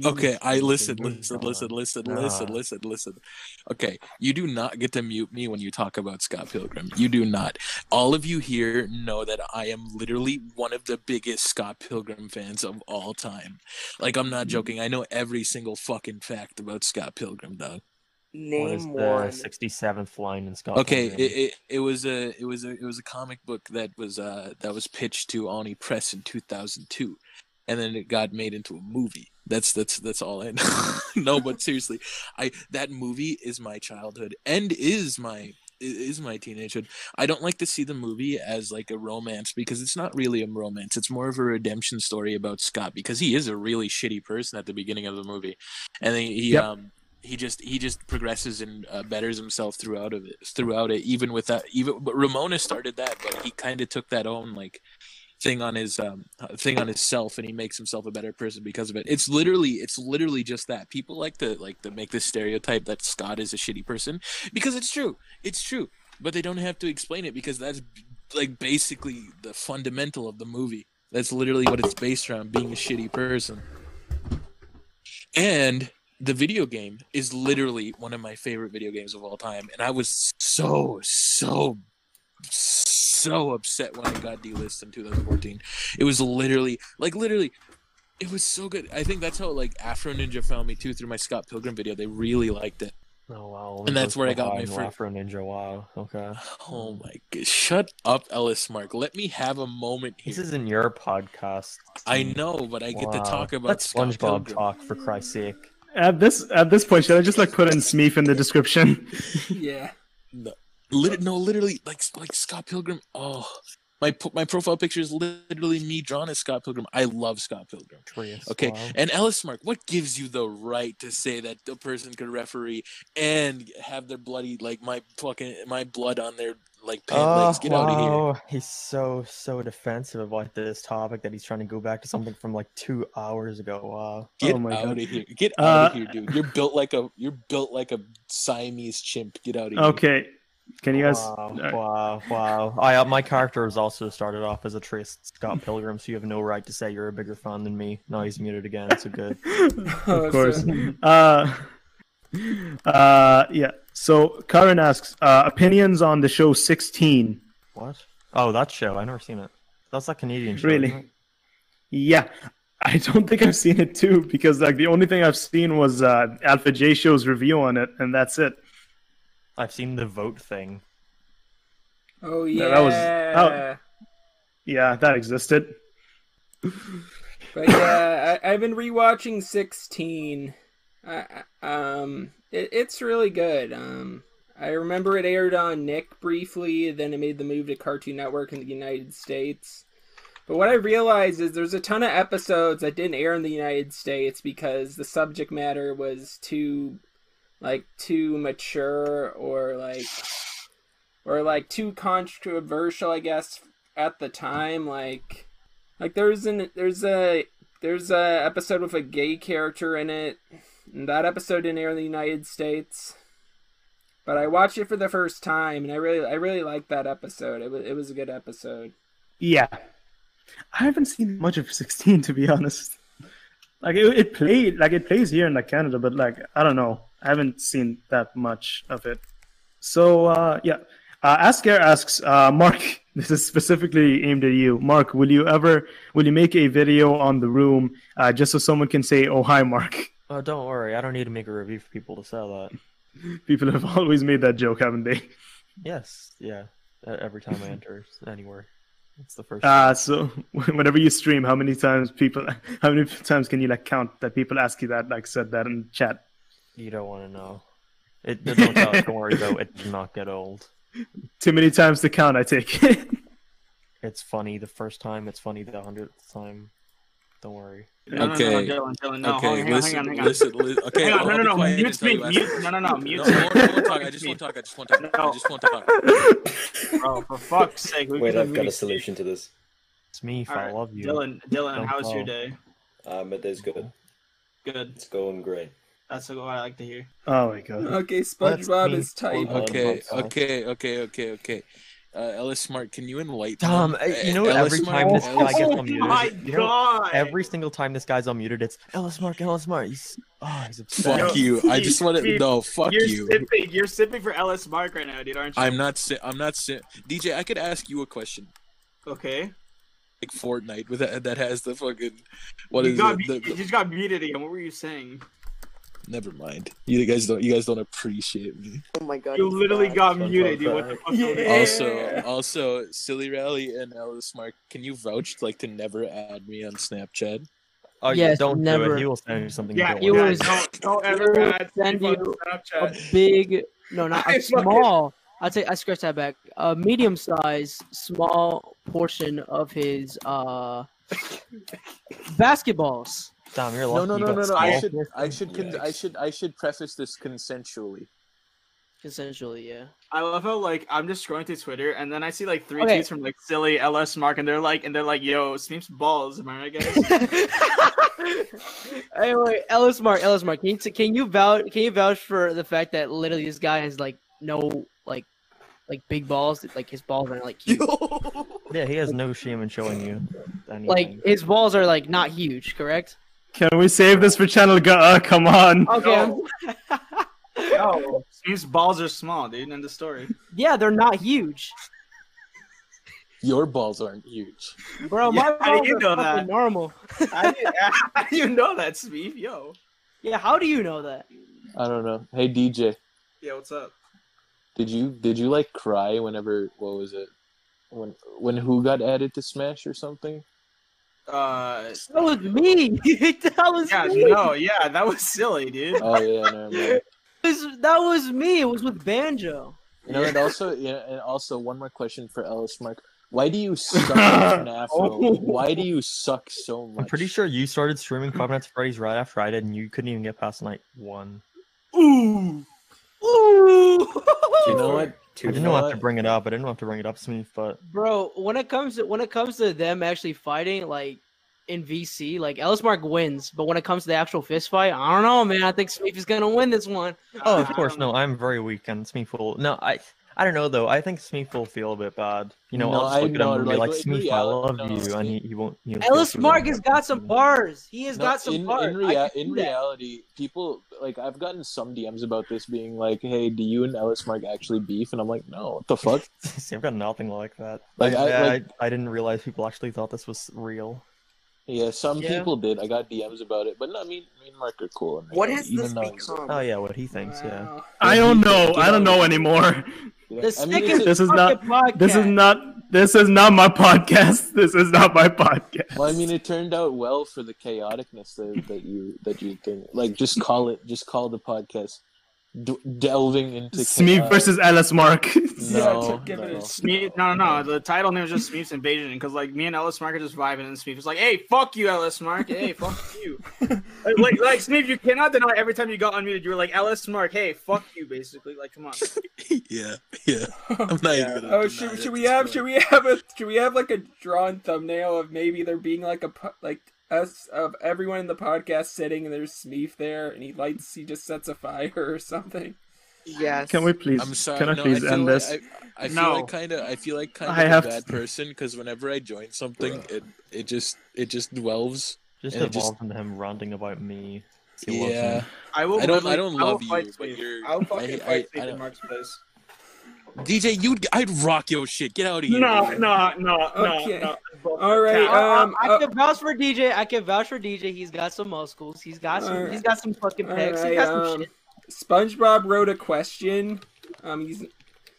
Okay, I Jesus, listen, my listen, God. listen, listen, listen, listen, listen. Okay, you do not get to mute me when you talk about Scott Pilgrim. You do not. All of you here know that I am literally one of the biggest Scott Pilgrim fans of all time. Like, I'm not joking. I know every single fucking fact about Scott Pilgrim, dog. What is Name the one. sixty-seventh line in Scott? Okay, Pilgrim? it, it, it was a it was a it was a comic book that was uh that was pitched to Oni Press in 2002, and then it got made into a movie. That's that's that's all I know. *laughs* no, but seriously, I that movie is my childhood and is my is my teenagehood. I don't like to see the movie as like a romance because it's not really a romance. It's more of a redemption story about Scott because he is a really shitty person at the beginning of the movie, and then he Yep. um he just he just progresses and uh, betters himself throughout of it throughout it even with that even but Ramona started that but he kind of took that own like thing on his um thing on himself and he makes himself a better person because of it. It's literally it's literally just that. People like to like to make this stereotype that Scott is a shitty person because it's true. It's true. But they don't have to explain it because that's like basically the fundamental of the movie. That's literally what it's based around being a shitty person. And the video game is literally one of my favorite video games of all time. And i was so so so upset when i got delisted in 2014 it was literally like literally it was so good i think that's how like afro ninja found me too through my scott pilgrim video they really liked it Oh wow. And that's where I got my first fir- Afro Ninja. Wow. Okay. oh my god shut up ellis mark let me have a moment here This isn't your podcast. i know but i get to talk about Let Scott SpongeBob Pilgrim. talk for Christ's sake. At this at this point, should I just like put in Smeef in the description? *laughs* Yeah. No, lit- no, literally, like like Scott Pilgrim. Oh, My my profile picture is literally me drawn as Scott Pilgrim. I love Scott Pilgrim. Trius, Okay, wow. and Ellis Mark, what gives you the right to say that the person could referee and have their bloody like my fucking my blood on their like pant legs? Get out of here. wow. He's so so defensive about this topic that he's trying to go back to something from like two hours ago. Wow. Get Oh out God. of here. Get Uh, out of here, dude. You're built like a you're built like a Siamese chimp. Get out of here. Okay, can you guys? Wow, wow, wow. I uh, my character was also started off as a Trace Scott Pilgrim, so you have no right to say you're a bigger fan than me. Now he's muted again. So good. *laughs* of course. Uh, uh, yeah. So Karen asks uh, opinions on the show 16. What? Oh, that show. I never seen it. That's that Canadian show. Really? Yeah, I don't think I've seen it too because like the only thing I've seen was uh, Alpha J Show's review on it, and that's it. I've seen the vote thing. Oh Yeah, yeah. that was- oh. Yeah, that existed. But yeah, I, I've been rewatching 16. I, I- um, it, it's really good. Um, I remember it aired on Nick briefly, then it made the move to Cartoon Network in the United States. But what I realized is there's a ton of episodes that didn't air in the United States because the subject matter was too, like, too mature or like, or like too controversial, I guess, at the time. Like, like there's an there's a there's a episode with a gay character in it. And that episode didn't air in the United States. But I watched it for the first time, and I really I really liked that episode. It was it was a good episode. Yeah, I haven't seen much of 16 to be honest. Like it, it played, like it plays here in like Canada, but like I don't know, I haven't seen that much of it. So uh, yeah, uh, Asker asks, uh, Mark, *laughs* this is specifically aimed at you. Mark, will you ever will you make a video on the room uh, just so someone can say, "Oh hi, Mark"? Oh, don't worry. I don't need to make a review for people to sell that. *laughs* People have *laughs* always made that joke, haven't they? Yes. Yeah. Every time I enter anywhere, it's the first. Uh, so whenever you stream, how many times people, how many times can you like count that people ask you that, like said that in chat? You don't want to know. *laughs* It don't, don't worry though. It did not get old. Too many times to count, I take it. *laughs* It's funny the first time. It's funny the hundredth time. Don't worry. No, no, Okay. no, no, Dylan, Dylan, no, Okay, hang on, listen, hang on, hang on. listen, li- okay, hang on, I'll no, no, be no, mute me, mute, no, no, no, mute No, me. I won't, I won't talk. I just won't talk. I just won't talk. I just won't talk. Bro, for fuck's sake. we Wait, I've got a solution to this. It's me. If All I love you. Dylan, Dylan, Don't how was your day? Uh, my day's good. Good. It's going great. That's what I like to hear. Oh my god. Okay, SpongeBob is tight. Okay, okay, okay, okay, okay. Uh, LS Mark, can you enlighten Tom, him? you know Ellis every Smart- time this guy gets Ellis- unmuted, my you know, every single time this guy's unmuted, it's LS Mark, LS Mark. He's oh, he's obsessed. Fuck you. I just want to Steve, no. Fuck you're you. Sipping, you're sipping for LS Mark right now, dude, aren't you? I'm not. Si- I'm not. Si- DJ, I could ask you a question. Okay. Like Fortnite with that, that has the fucking what you is got, it? mu- The- you just got muted again. What were you saying? Never mind. You guys don't. You guys don't appreciate me. Oh my god. You literally back. got muted, dude. What the fuck? Yeah. Also, also, Silly Rally and LS Mark, can you vouch like to never add me on Snapchat? Oh yeah, don't do never. it. He will send you something. Yeah, you He don't Don't, don't he ever add send on you a Snapchat. big, no, *laughs* not I a fucking- small. I'll take. I scratch that back. A medium-sized, small portion of his uh *laughs* basketballs. Damn, you're No, lucky. no, you no, no, no. small I should. I should, con- I should, I should preface this consensually. Consensually, yeah. I love how like I'm just scrolling through Twitter and then I see like three Okay. tweets from like silly LS Mark and they're like and they're like, yo, Sneep's balls, am I right guys? *laughs* Anyway, LS Mark, LS Mark, can you, can you vouch? Can you vouch for the fact that literally this guy has like no like like big balls? Like his balls are like huge. *laughs* Yeah, he has no shame in showing you anything. like his balls are like not huge, correct? Can we save this for Channel Go? Uh, come on. Okay. I'm- no. *laughs* Sneep's balls are small, dude, end the story. yeah, they're not huge, Your balls aren't huge. bro. Yeah, my how do balls you are know fucking that? normal. how, do you, how do you know that, Sneep? Yo. Yeah, how do you know that? I don't know. Hey DJ, Yeah, what's up? did you did you like cry whenever what was it when when who got added to Smash or something? Uh That was me. *laughs* that was yeah, me. no, yeah, that was silly, dude. Oh yeah, never mind. Was- that was me. It was with Banjo. You know, and also, yeah, and also one more question for LS Mark. Why do you suck at *laughs* Why do you suck so much? I'm pretty sure you started streaming Five Nights at Freddy's right after I did, and you couldn't even get past night one. Ooh. Ooh. You know what? I didn't know how to bring it up. I didn't know how to bring it up, Smeef, but Bro, when it comes to when it comes to them actually fighting, like in VC, like LS Mark wins, but when it comes to the actual fist fight, I don't know, man. I think Smeef is gonna win this one. oh, of *laughs* course, no, I'm very weak, and Smeef will. No, I. I don't know though. I think Smeef will feel a bit bad. You know, No, I'll just I look at him know, and be like, like, in "Smeef, I love no, you," and he, he won't. He'll feel LS Mark has got some bars. He has No, got some in, bars. in, rea- in reality, people like I've gotten some DMs about this being like, "Hey, do you and LS Mark actually beef?" And I'm like, "No, what the fuck?" *laughs* See, I've got nothing like that. Like, I, I- I, like- I, didn't realize people actually thought this was real. Yeah, some Yeah. people did. I got DMs about it, but no, me, me and Mark are cool. in What has this even though become? Oh yeah, what he thinks. Yeah. I don't know. I don't know anymore. Yeah, I mean, second This is not. fucking This is not. This is not my podcast. *laughs* This is not my podcast. Well, I mean, it turned out well for the chaoticness that, that you that you think. Like, just call it. Just call the podcast d- delving into Smeef chaos. versus LS Mark. *laughs* No, give it no. a no, no, no. The title name is just Smeef's Invasion because like me and LS Mark are just vibing, and Smeef is like, "Hey, fuck you, LS Mark. Hey, fuck you." *laughs* like, like, like Smeef, you cannot deny every time you got unmuted, you were like, "LS Mark, hey, fuck you," basically. Like, come on. *laughs* yeah, yeah. I'm not even. Oh, should, should we have should we have a should we have like a drawn thumbnail of maybe there being like a like us of everyone in the podcast sitting and there's Smeef there and he lights he just sets a fire *laughs* or something. Yes. Can we please? I'm sorry. Can I no, please feel end like, this? I, I feel No. like kind of. I feel like kind of a have bad to- person because whenever I join something, it it just it just dwells. Just and it evolved into him ranting about me. He loves yeah. me. I will. I don't- literally- I don't will love you, fight but you're- I'll fucking I- I- fight I Smeef in don't- Mark's place. DJ, you'd I'd rock your shit. Get out of here. No, no, no, Okay. no, no. All right. I- Um. I, uh, can vouch for DJ. I can vouch for DJ. He's got some muscles. He's got some. Alright. He's got some fucking pecs. Alright, he got some um, shit. SpongeBob wrote a question. Um. He's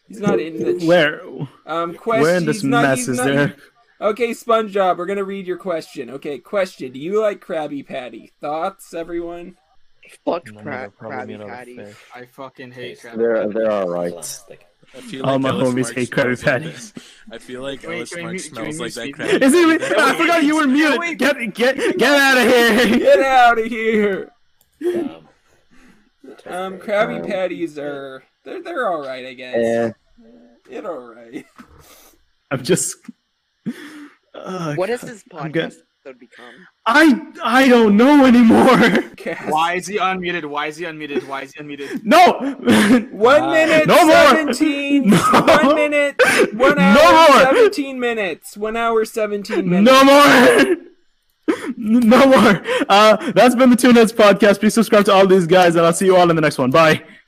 he's not in the Where? Um. Question. Where in this not- mess is not- there? Okay, SpongeBob, we're gonna read your question. Okay, question: Do you like Krabby Patty? Thoughts, everyone? Fuck None of cra- it probably Krabby made out of Patty. I fucking hate Krabby. They're they're all right. Plastic. I feel All like my Ellis homies Mark hate Krabby Patties. I feel like Can we- LS Mark smells like that mute Krabby Is he? Patty. I forgot you were muted. Get get get out of here. Get out of here! Um, Um, Krabby Patties are they're they're all right, I guess. Yeah. They're all right. I'm just. Uh, What has this I'm podcast good. Episode become? I I don't know anymore. *laughs* Why is he unmuted? Why is he unmuted? Why is he unmuted? *laughs* No. *laughs* One minute, No more. seventeen. No. One minute, one No more. seventeen minutes. One hour, seventeen minutes. No more. No more. Uh, that's been the Two Nets podcast. Please subscribe to all these guys, and I'll see you all in the next one. Bye.